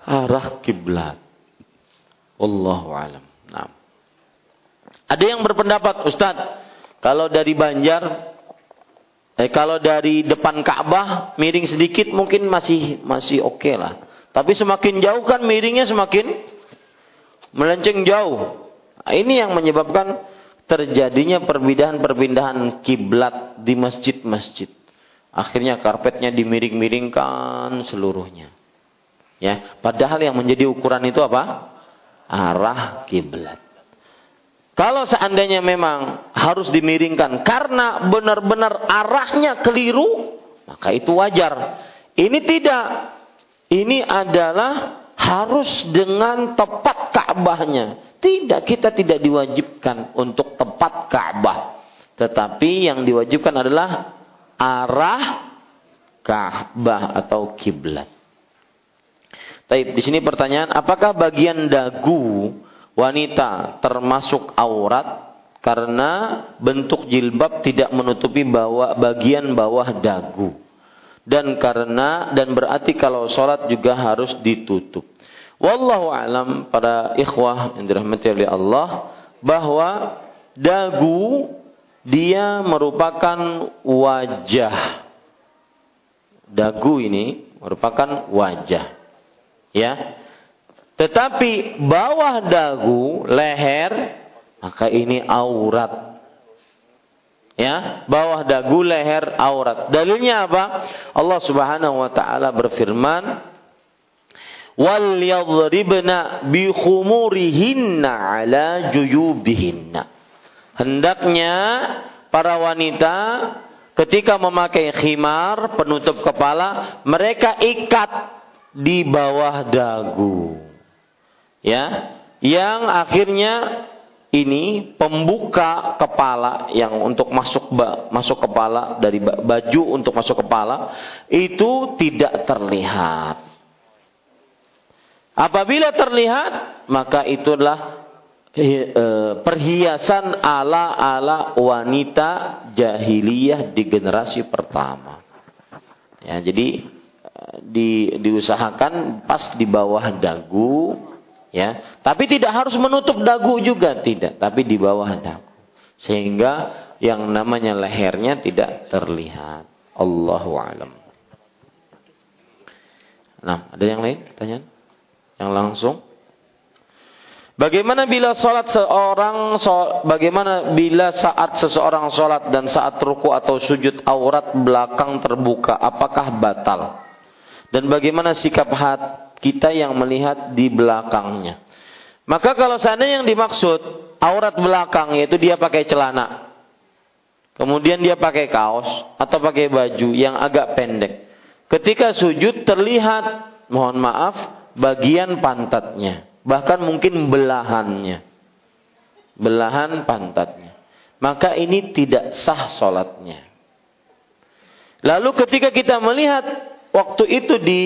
Arah kiblat. Allahu alam. Nah. Ada yang berpendapat, Ustadz, kalau dari Banjar, eh, kalau dari depan Ka'bah miring sedikit mungkin masih masih oke okay lah. Tapi semakin jauh kan miringnya semakin melenceng jauh. Nah, ini yang menyebabkan terjadinya perpindahan-perpindahan kiblat di masjid-masjid. Akhirnya karpetnya dimiring-miringkan seluruhnya. Ya, padahal yang menjadi ukuran itu apa? Arah kiblat. Kalau seandainya memang harus dimiringkan karena benar-benar arahnya keliru, maka itu wajar. Ini tidak. Ini adalah harus dengan tepat Ka'bahnya. Tidak, kita tidak diwajibkan untuk tepat Ka'bah. Tetapi yang diwajibkan adalah arah Ka'bah atau kiblat. Taib, di sini pertanyaan, apakah bagian dagu wanita termasuk aurat karena bentuk jilbab tidak menutupi bawah bagian bawah dagu dan karena dan berarti kalau sholat juga harus ditutup. Wallahu alam para ikhwah yang dirahmati oleh Allah bahwa dagu dia merupakan wajah. Dagu ini merupakan wajah. Ya. Tetapi bawah dagu, leher, maka ini aurat. Ya, bawah dagu, leher, aurat. Dalilnya apa? Allah Subhanahu wa taala berfirman, "Wal yadribna bi khumurihinna ala juyubihinna." hendaknya para wanita ketika memakai khimar penutup kepala, mereka ikat di bawah dagu. Ya, yang akhirnya ini pembuka kepala yang untuk masuk masuk kepala dari baju untuk masuk kepala itu tidak terlihat. Apabila terlihat, maka itulah eh, eh, perhiasan ala-ala wanita jahiliyah di generasi pertama. Ya, jadi eh, di, diusahakan pas di bawah dagu, ya. Tapi tidak harus menutup dagu juga tidak, tapi di bawah dagu. Sehingga yang namanya lehernya tidak terlihat. Allahu alam. Nah, ada yang lain? Pertanyaan? Yang langsung? Bagaimana bila salat seorang bagaimana bila saat seseorang salat dan saat ruku atau sujud aurat belakang terbuka apakah batal? Dan bagaimana sikap hat kita yang melihat di belakangnya? Maka kalau seandainya yang dimaksud aurat belakang yaitu dia pakai celana. Kemudian dia pakai kaos atau pakai baju yang agak pendek. Ketika sujud terlihat mohon maaf bagian pantatnya bahkan mungkin belahannya. Belahan pantatnya. Maka ini tidak sah sholatnya. Lalu ketika kita melihat waktu itu di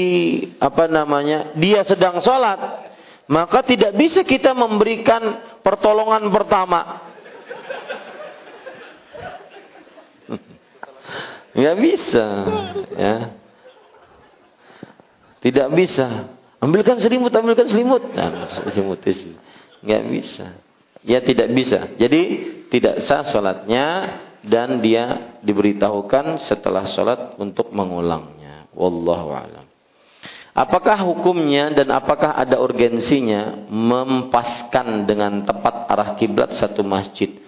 apa namanya dia sedang sholat, maka tidak bisa kita memberikan pertolongan pertama. Nggak bisa, ya. Tidak bisa. Ambilkan selimut, ambilkan selimut. Nah, selimut nggak bisa. Ya tidak bisa. Jadi tidak sah sholatnya dan dia diberitahukan setelah sholat untuk mengulangnya. Wallahu a'lam. Apakah hukumnya dan apakah ada urgensinya mempaskan dengan tepat arah kiblat satu masjid?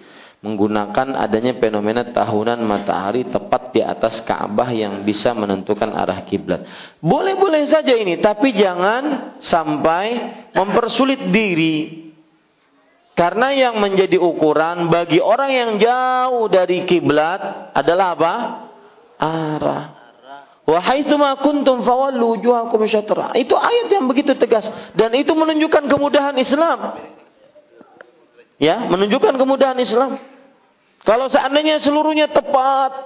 menggunakan adanya fenomena tahunan matahari tepat di atas Ka'bah yang bisa menentukan arah kiblat. Boleh-boleh saja ini, tapi jangan sampai mempersulit diri. Karena yang menjadi ukuran bagi orang yang jauh dari kiblat adalah apa? Arah. Wahai semua kuntum fawallu wujuhakum syatra. Itu ayat yang begitu tegas dan itu menunjukkan kemudahan Islam. Ya, menunjukkan kemudahan Islam. Kalau seandainya seluruhnya tepat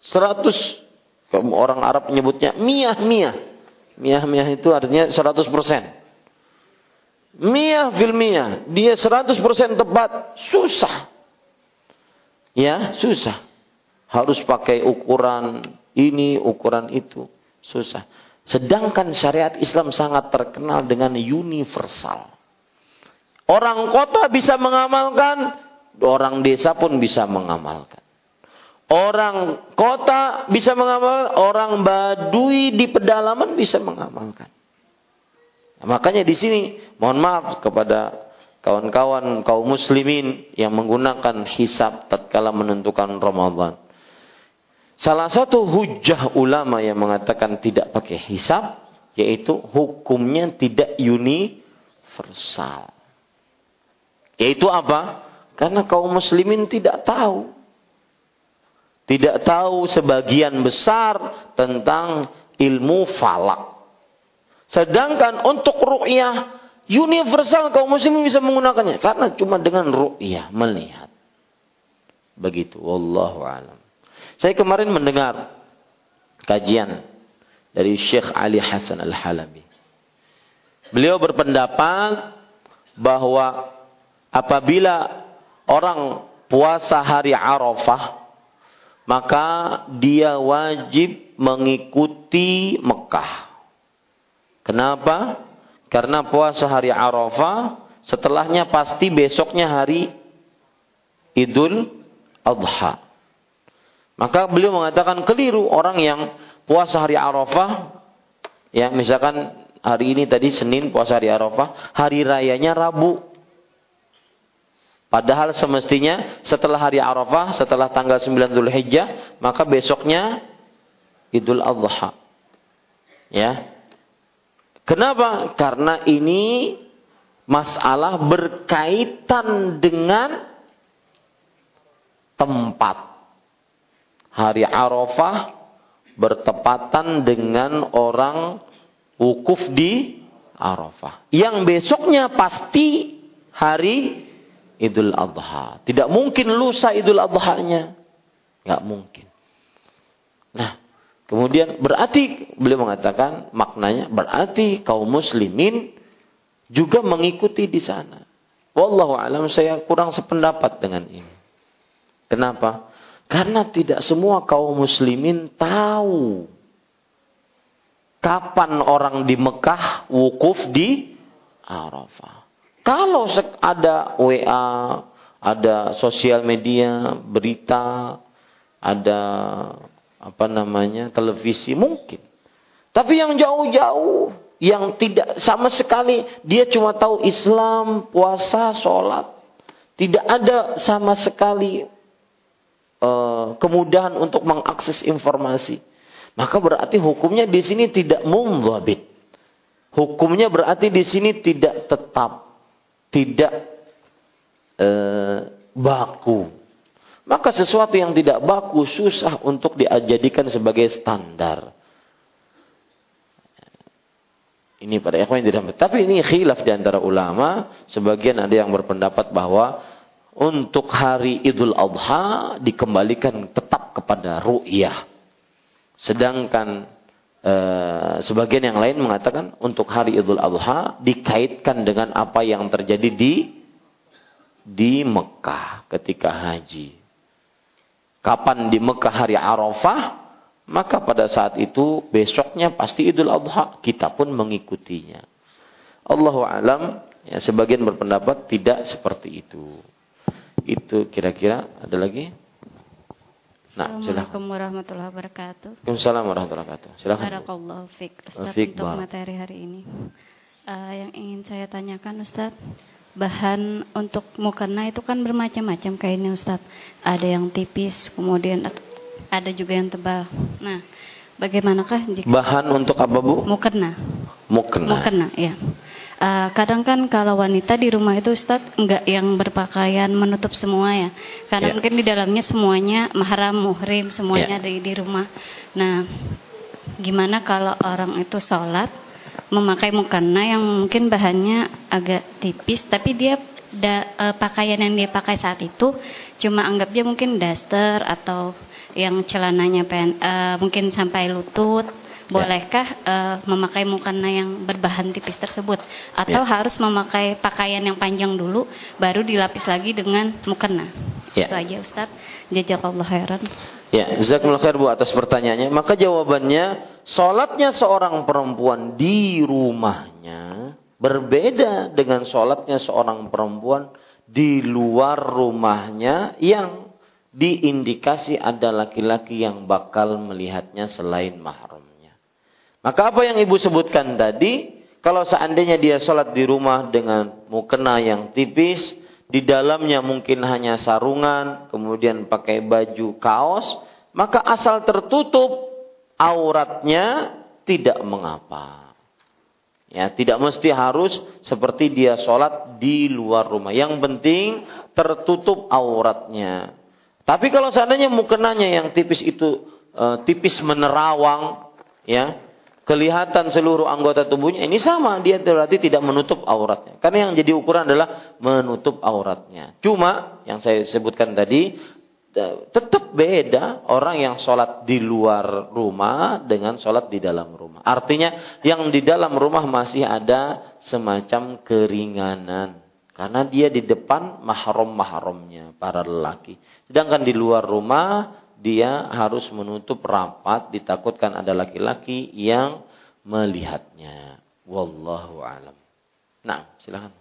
100 orang Arab menyebutnya miyah miyah. Miyah miyah itu artinya 100%. Miyah fil miyah, dia 100% tepat, susah. Ya, susah. Harus pakai ukuran ini, ukuran itu, susah. Sedangkan syariat Islam sangat terkenal dengan universal. Orang kota bisa mengamalkan, Orang desa pun bisa mengamalkan. Orang kota bisa mengamalkan, orang badui di pedalaman bisa mengamalkan. Nah, makanya di sini mohon maaf kepada kawan-kawan kaum muslimin yang menggunakan hisab tatkala menentukan Ramadan. Salah satu hujah ulama yang mengatakan tidak pakai hisab yaitu hukumnya tidak universal. Yaitu apa? Karena kaum muslimin tidak tahu. Tidak tahu sebagian besar tentang ilmu falak. Sedangkan untuk ru'yah universal kaum muslimin bisa menggunakannya. Karena cuma dengan ru'yah melihat. Begitu. Wallahu alam. Saya kemarin mendengar kajian dari Syekh Ali Hasan Al-Halabi. Beliau berpendapat bahwa apabila orang puasa hari Arafah, maka dia wajib mengikuti Mekah. Kenapa? Karena puasa hari Arafah, setelahnya pasti besoknya hari Idul Adha. Maka beliau mengatakan keliru orang yang puasa hari Arafah, ya misalkan hari ini tadi Senin puasa hari Arafah, hari rayanya Rabu. Padahal semestinya setelah hari Arafah, setelah tanggal 9 Zulhijjah, maka besoknya Idul Adha. Ya. Kenapa? Karena ini masalah berkaitan dengan tempat. Hari Arafah bertepatan dengan orang wukuf di Arafah. Yang besoknya pasti hari Idul Adha. Tidak mungkin lusa Idul Adha-nya. Nggak mungkin. Nah, kemudian berarti beliau mengatakan maknanya berarti kaum muslimin juga mengikuti di sana. Wallahu alam saya kurang sependapat dengan ini. Kenapa? Karena tidak semua kaum muslimin tahu kapan orang di Mekah wukuf di Arafah. Kalau ada WA, ada sosial media, berita, ada apa namanya televisi mungkin. Tapi yang jauh-jauh, yang tidak sama sekali dia cuma tahu Islam, puasa, sholat, tidak ada sama sekali uh, kemudahan untuk mengakses informasi. Maka berarti hukumnya di sini tidak mumwabit. Hukumnya berarti di sini tidak tetap tidak eh, baku. Maka sesuatu yang tidak baku susah untuk dijadikan sebagai standar. Ini pada ikhwan yang tidak Tapi ini khilaf di antara ulama. Sebagian ada yang berpendapat bahwa untuk hari Idul Adha dikembalikan tetap kepada ru'yah. Sedangkan Eh, sebagian yang lain mengatakan untuk hari Idul Adha dikaitkan dengan apa yang terjadi di di Mekah ketika haji. Kapan di Mekah hari Arafah, maka pada saat itu besoknya pasti Idul Adha, kita pun mengikutinya. Allahu alam, ya sebagian berpendapat tidak seperti itu. Itu kira-kira ada lagi? Nah, Assalamualaikum warahmatullahi wabarakatuh. Waalaikumsalam warahmatullahi wabarakatuh. Silakan. Barakallahu fiik Ustaz Fik, untuk materi hari ini. Uh, yang ingin saya tanyakan Ustaz, bahan untuk mukena itu kan bermacam-macam kainnya Ustaz. Ada yang tipis, kemudian ada juga yang tebal. Nah, bagaimanakah jika bahan untuk apa Bu? Mukena. Mukena. Mukena, ya. Uh, kadang kan kalau wanita di rumah itu Ustadz enggak yang berpakaian menutup semua ya. Karena yeah. mungkin di dalamnya semuanya mahram, muhrim, semuanya yeah. di di rumah. Nah, gimana kalau orang itu sholat memakai mukena yang mungkin bahannya agak tipis tapi dia da, uh, pakaian yang dia pakai saat itu cuma anggap dia mungkin daster atau yang celananya pen, uh, mungkin sampai lutut. Bolehkah uh, memakai mukena yang berbahan tipis tersebut atau ya. harus memakai pakaian yang panjang dulu baru dilapis lagi dengan mukena ya. itu aja Ustaz jazakallah khairan ya jazakallah khair Bu atas pertanyaannya maka jawabannya sholatnya seorang perempuan di rumahnya berbeda dengan sholatnya seorang perempuan di luar rumahnya yang diindikasi ada laki-laki yang bakal melihatnya selain mahram. Maka apa yang ibu sebutkan tadi, kalau seandainya dia sholat di rumah dengan mukena yang tipis, di dalamnya mungkin hanya sarungan, kemudian pakai baju kaos, maka asal tertutup auratnya tidak mengapa. Ya, tidak mesti harus seperti dia sholat di luar rumah. Yang penting tertutup auratnya. Tapi kalau seandainya mukenanya yang tipis itu e, tipis menerawang, ya kelihatan seluruh anggota tubuhnya. Ini sama dia berarti tidak menutup auratnya. Karena yang jadi ukuran adalah menutup auratnya. Cuma yang saya sebutkan tadi tetap beda orang yang sholat di luar rumah dengan sholat di dalam rumah. Artinya yang di dalam rumah masih ada semacam keringanan. Karena dia di depan mahram mahramnya para lelaki. Sedangkan di luar rumah dia harus menutup rapat ditakutkan ada laki-laki yang melihatnya. Wallahu alam. Nah, silakan.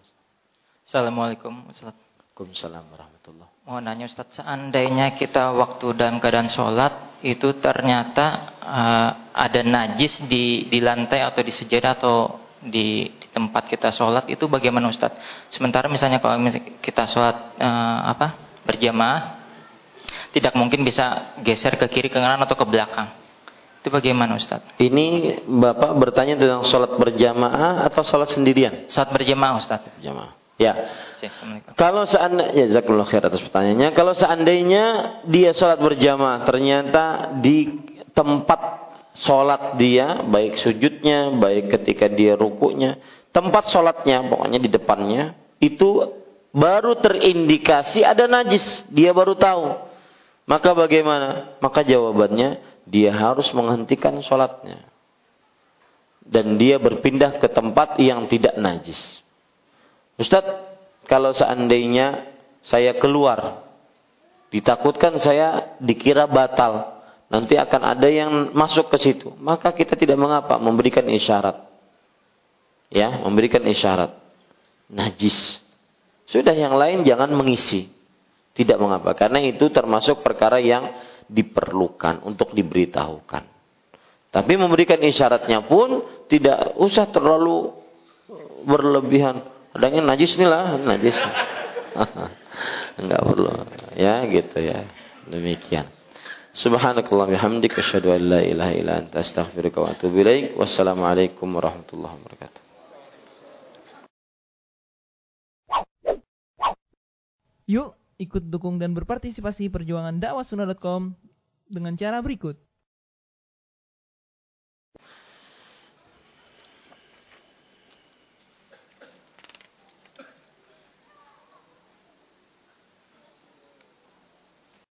Assalamualaikum Ustaz. Waalaikumsalam warahmatullah. Mau nanya Ustaz, seandainya kita waktu dalam keadaan sholat itu ternyata uh, ada najis di di lantai atau di sejadah atau di, di tempat kita sholat itu bagaimana Ustaz? Sementara misalnya kalau kita sholat uh, apa berjamaah tidak mungkin bisa geser ke kiri ke kanan atau ke belakang. Itu bagaimana Ustaz? Ini Bapak bertanya tentang sholat berjamaah atau sholat sendirian? Sholat berjamaah Ustaz. Berjamaah. Ya. Kalau seandainya, ya khair atas pertanyaannya. Kalau seandainya dia sholat berjamaah, ternyata di tempat sholat dia, baik sujudnya, baik ketika dia rukuknya, tempat sholatnya, pokoknya di depannya, itu baru terindikasi ada najis. Dia baru tahu. Maka bagaimana? Maka jawabannya, dia harus menghentikan sholatnya. Dan dia berpindah ke tempat yang tidak najis. Ustadz, kalau seandainya saya keluar, ditakutkan saya dikira batal, nanti akan ada yang masuk ke situ, maka kita tidak mengapa memberikan isyarat. Ya, memberikan isyarat. Najis. Sudah yang lain jangan mengisi. Tidak mengapa, karena itu termasuk perkara yang diperlukan untuk diberitahukan. Tapi memberikan isyaratnya pun tidak usah terlalu berlebihan Adanya najis lah, najis. Enggak perlu. Ya, gitu ya. Demikian. Subhanakallah bihamdik asyhadu an la ilaha anta wa atubu ilaik. Wassalamualaikum warahmatullahi wabarakatuh. Yuk ikut dukung dan berpartisipasi perjuangan dakwahsunnah.com dengan cara berikut.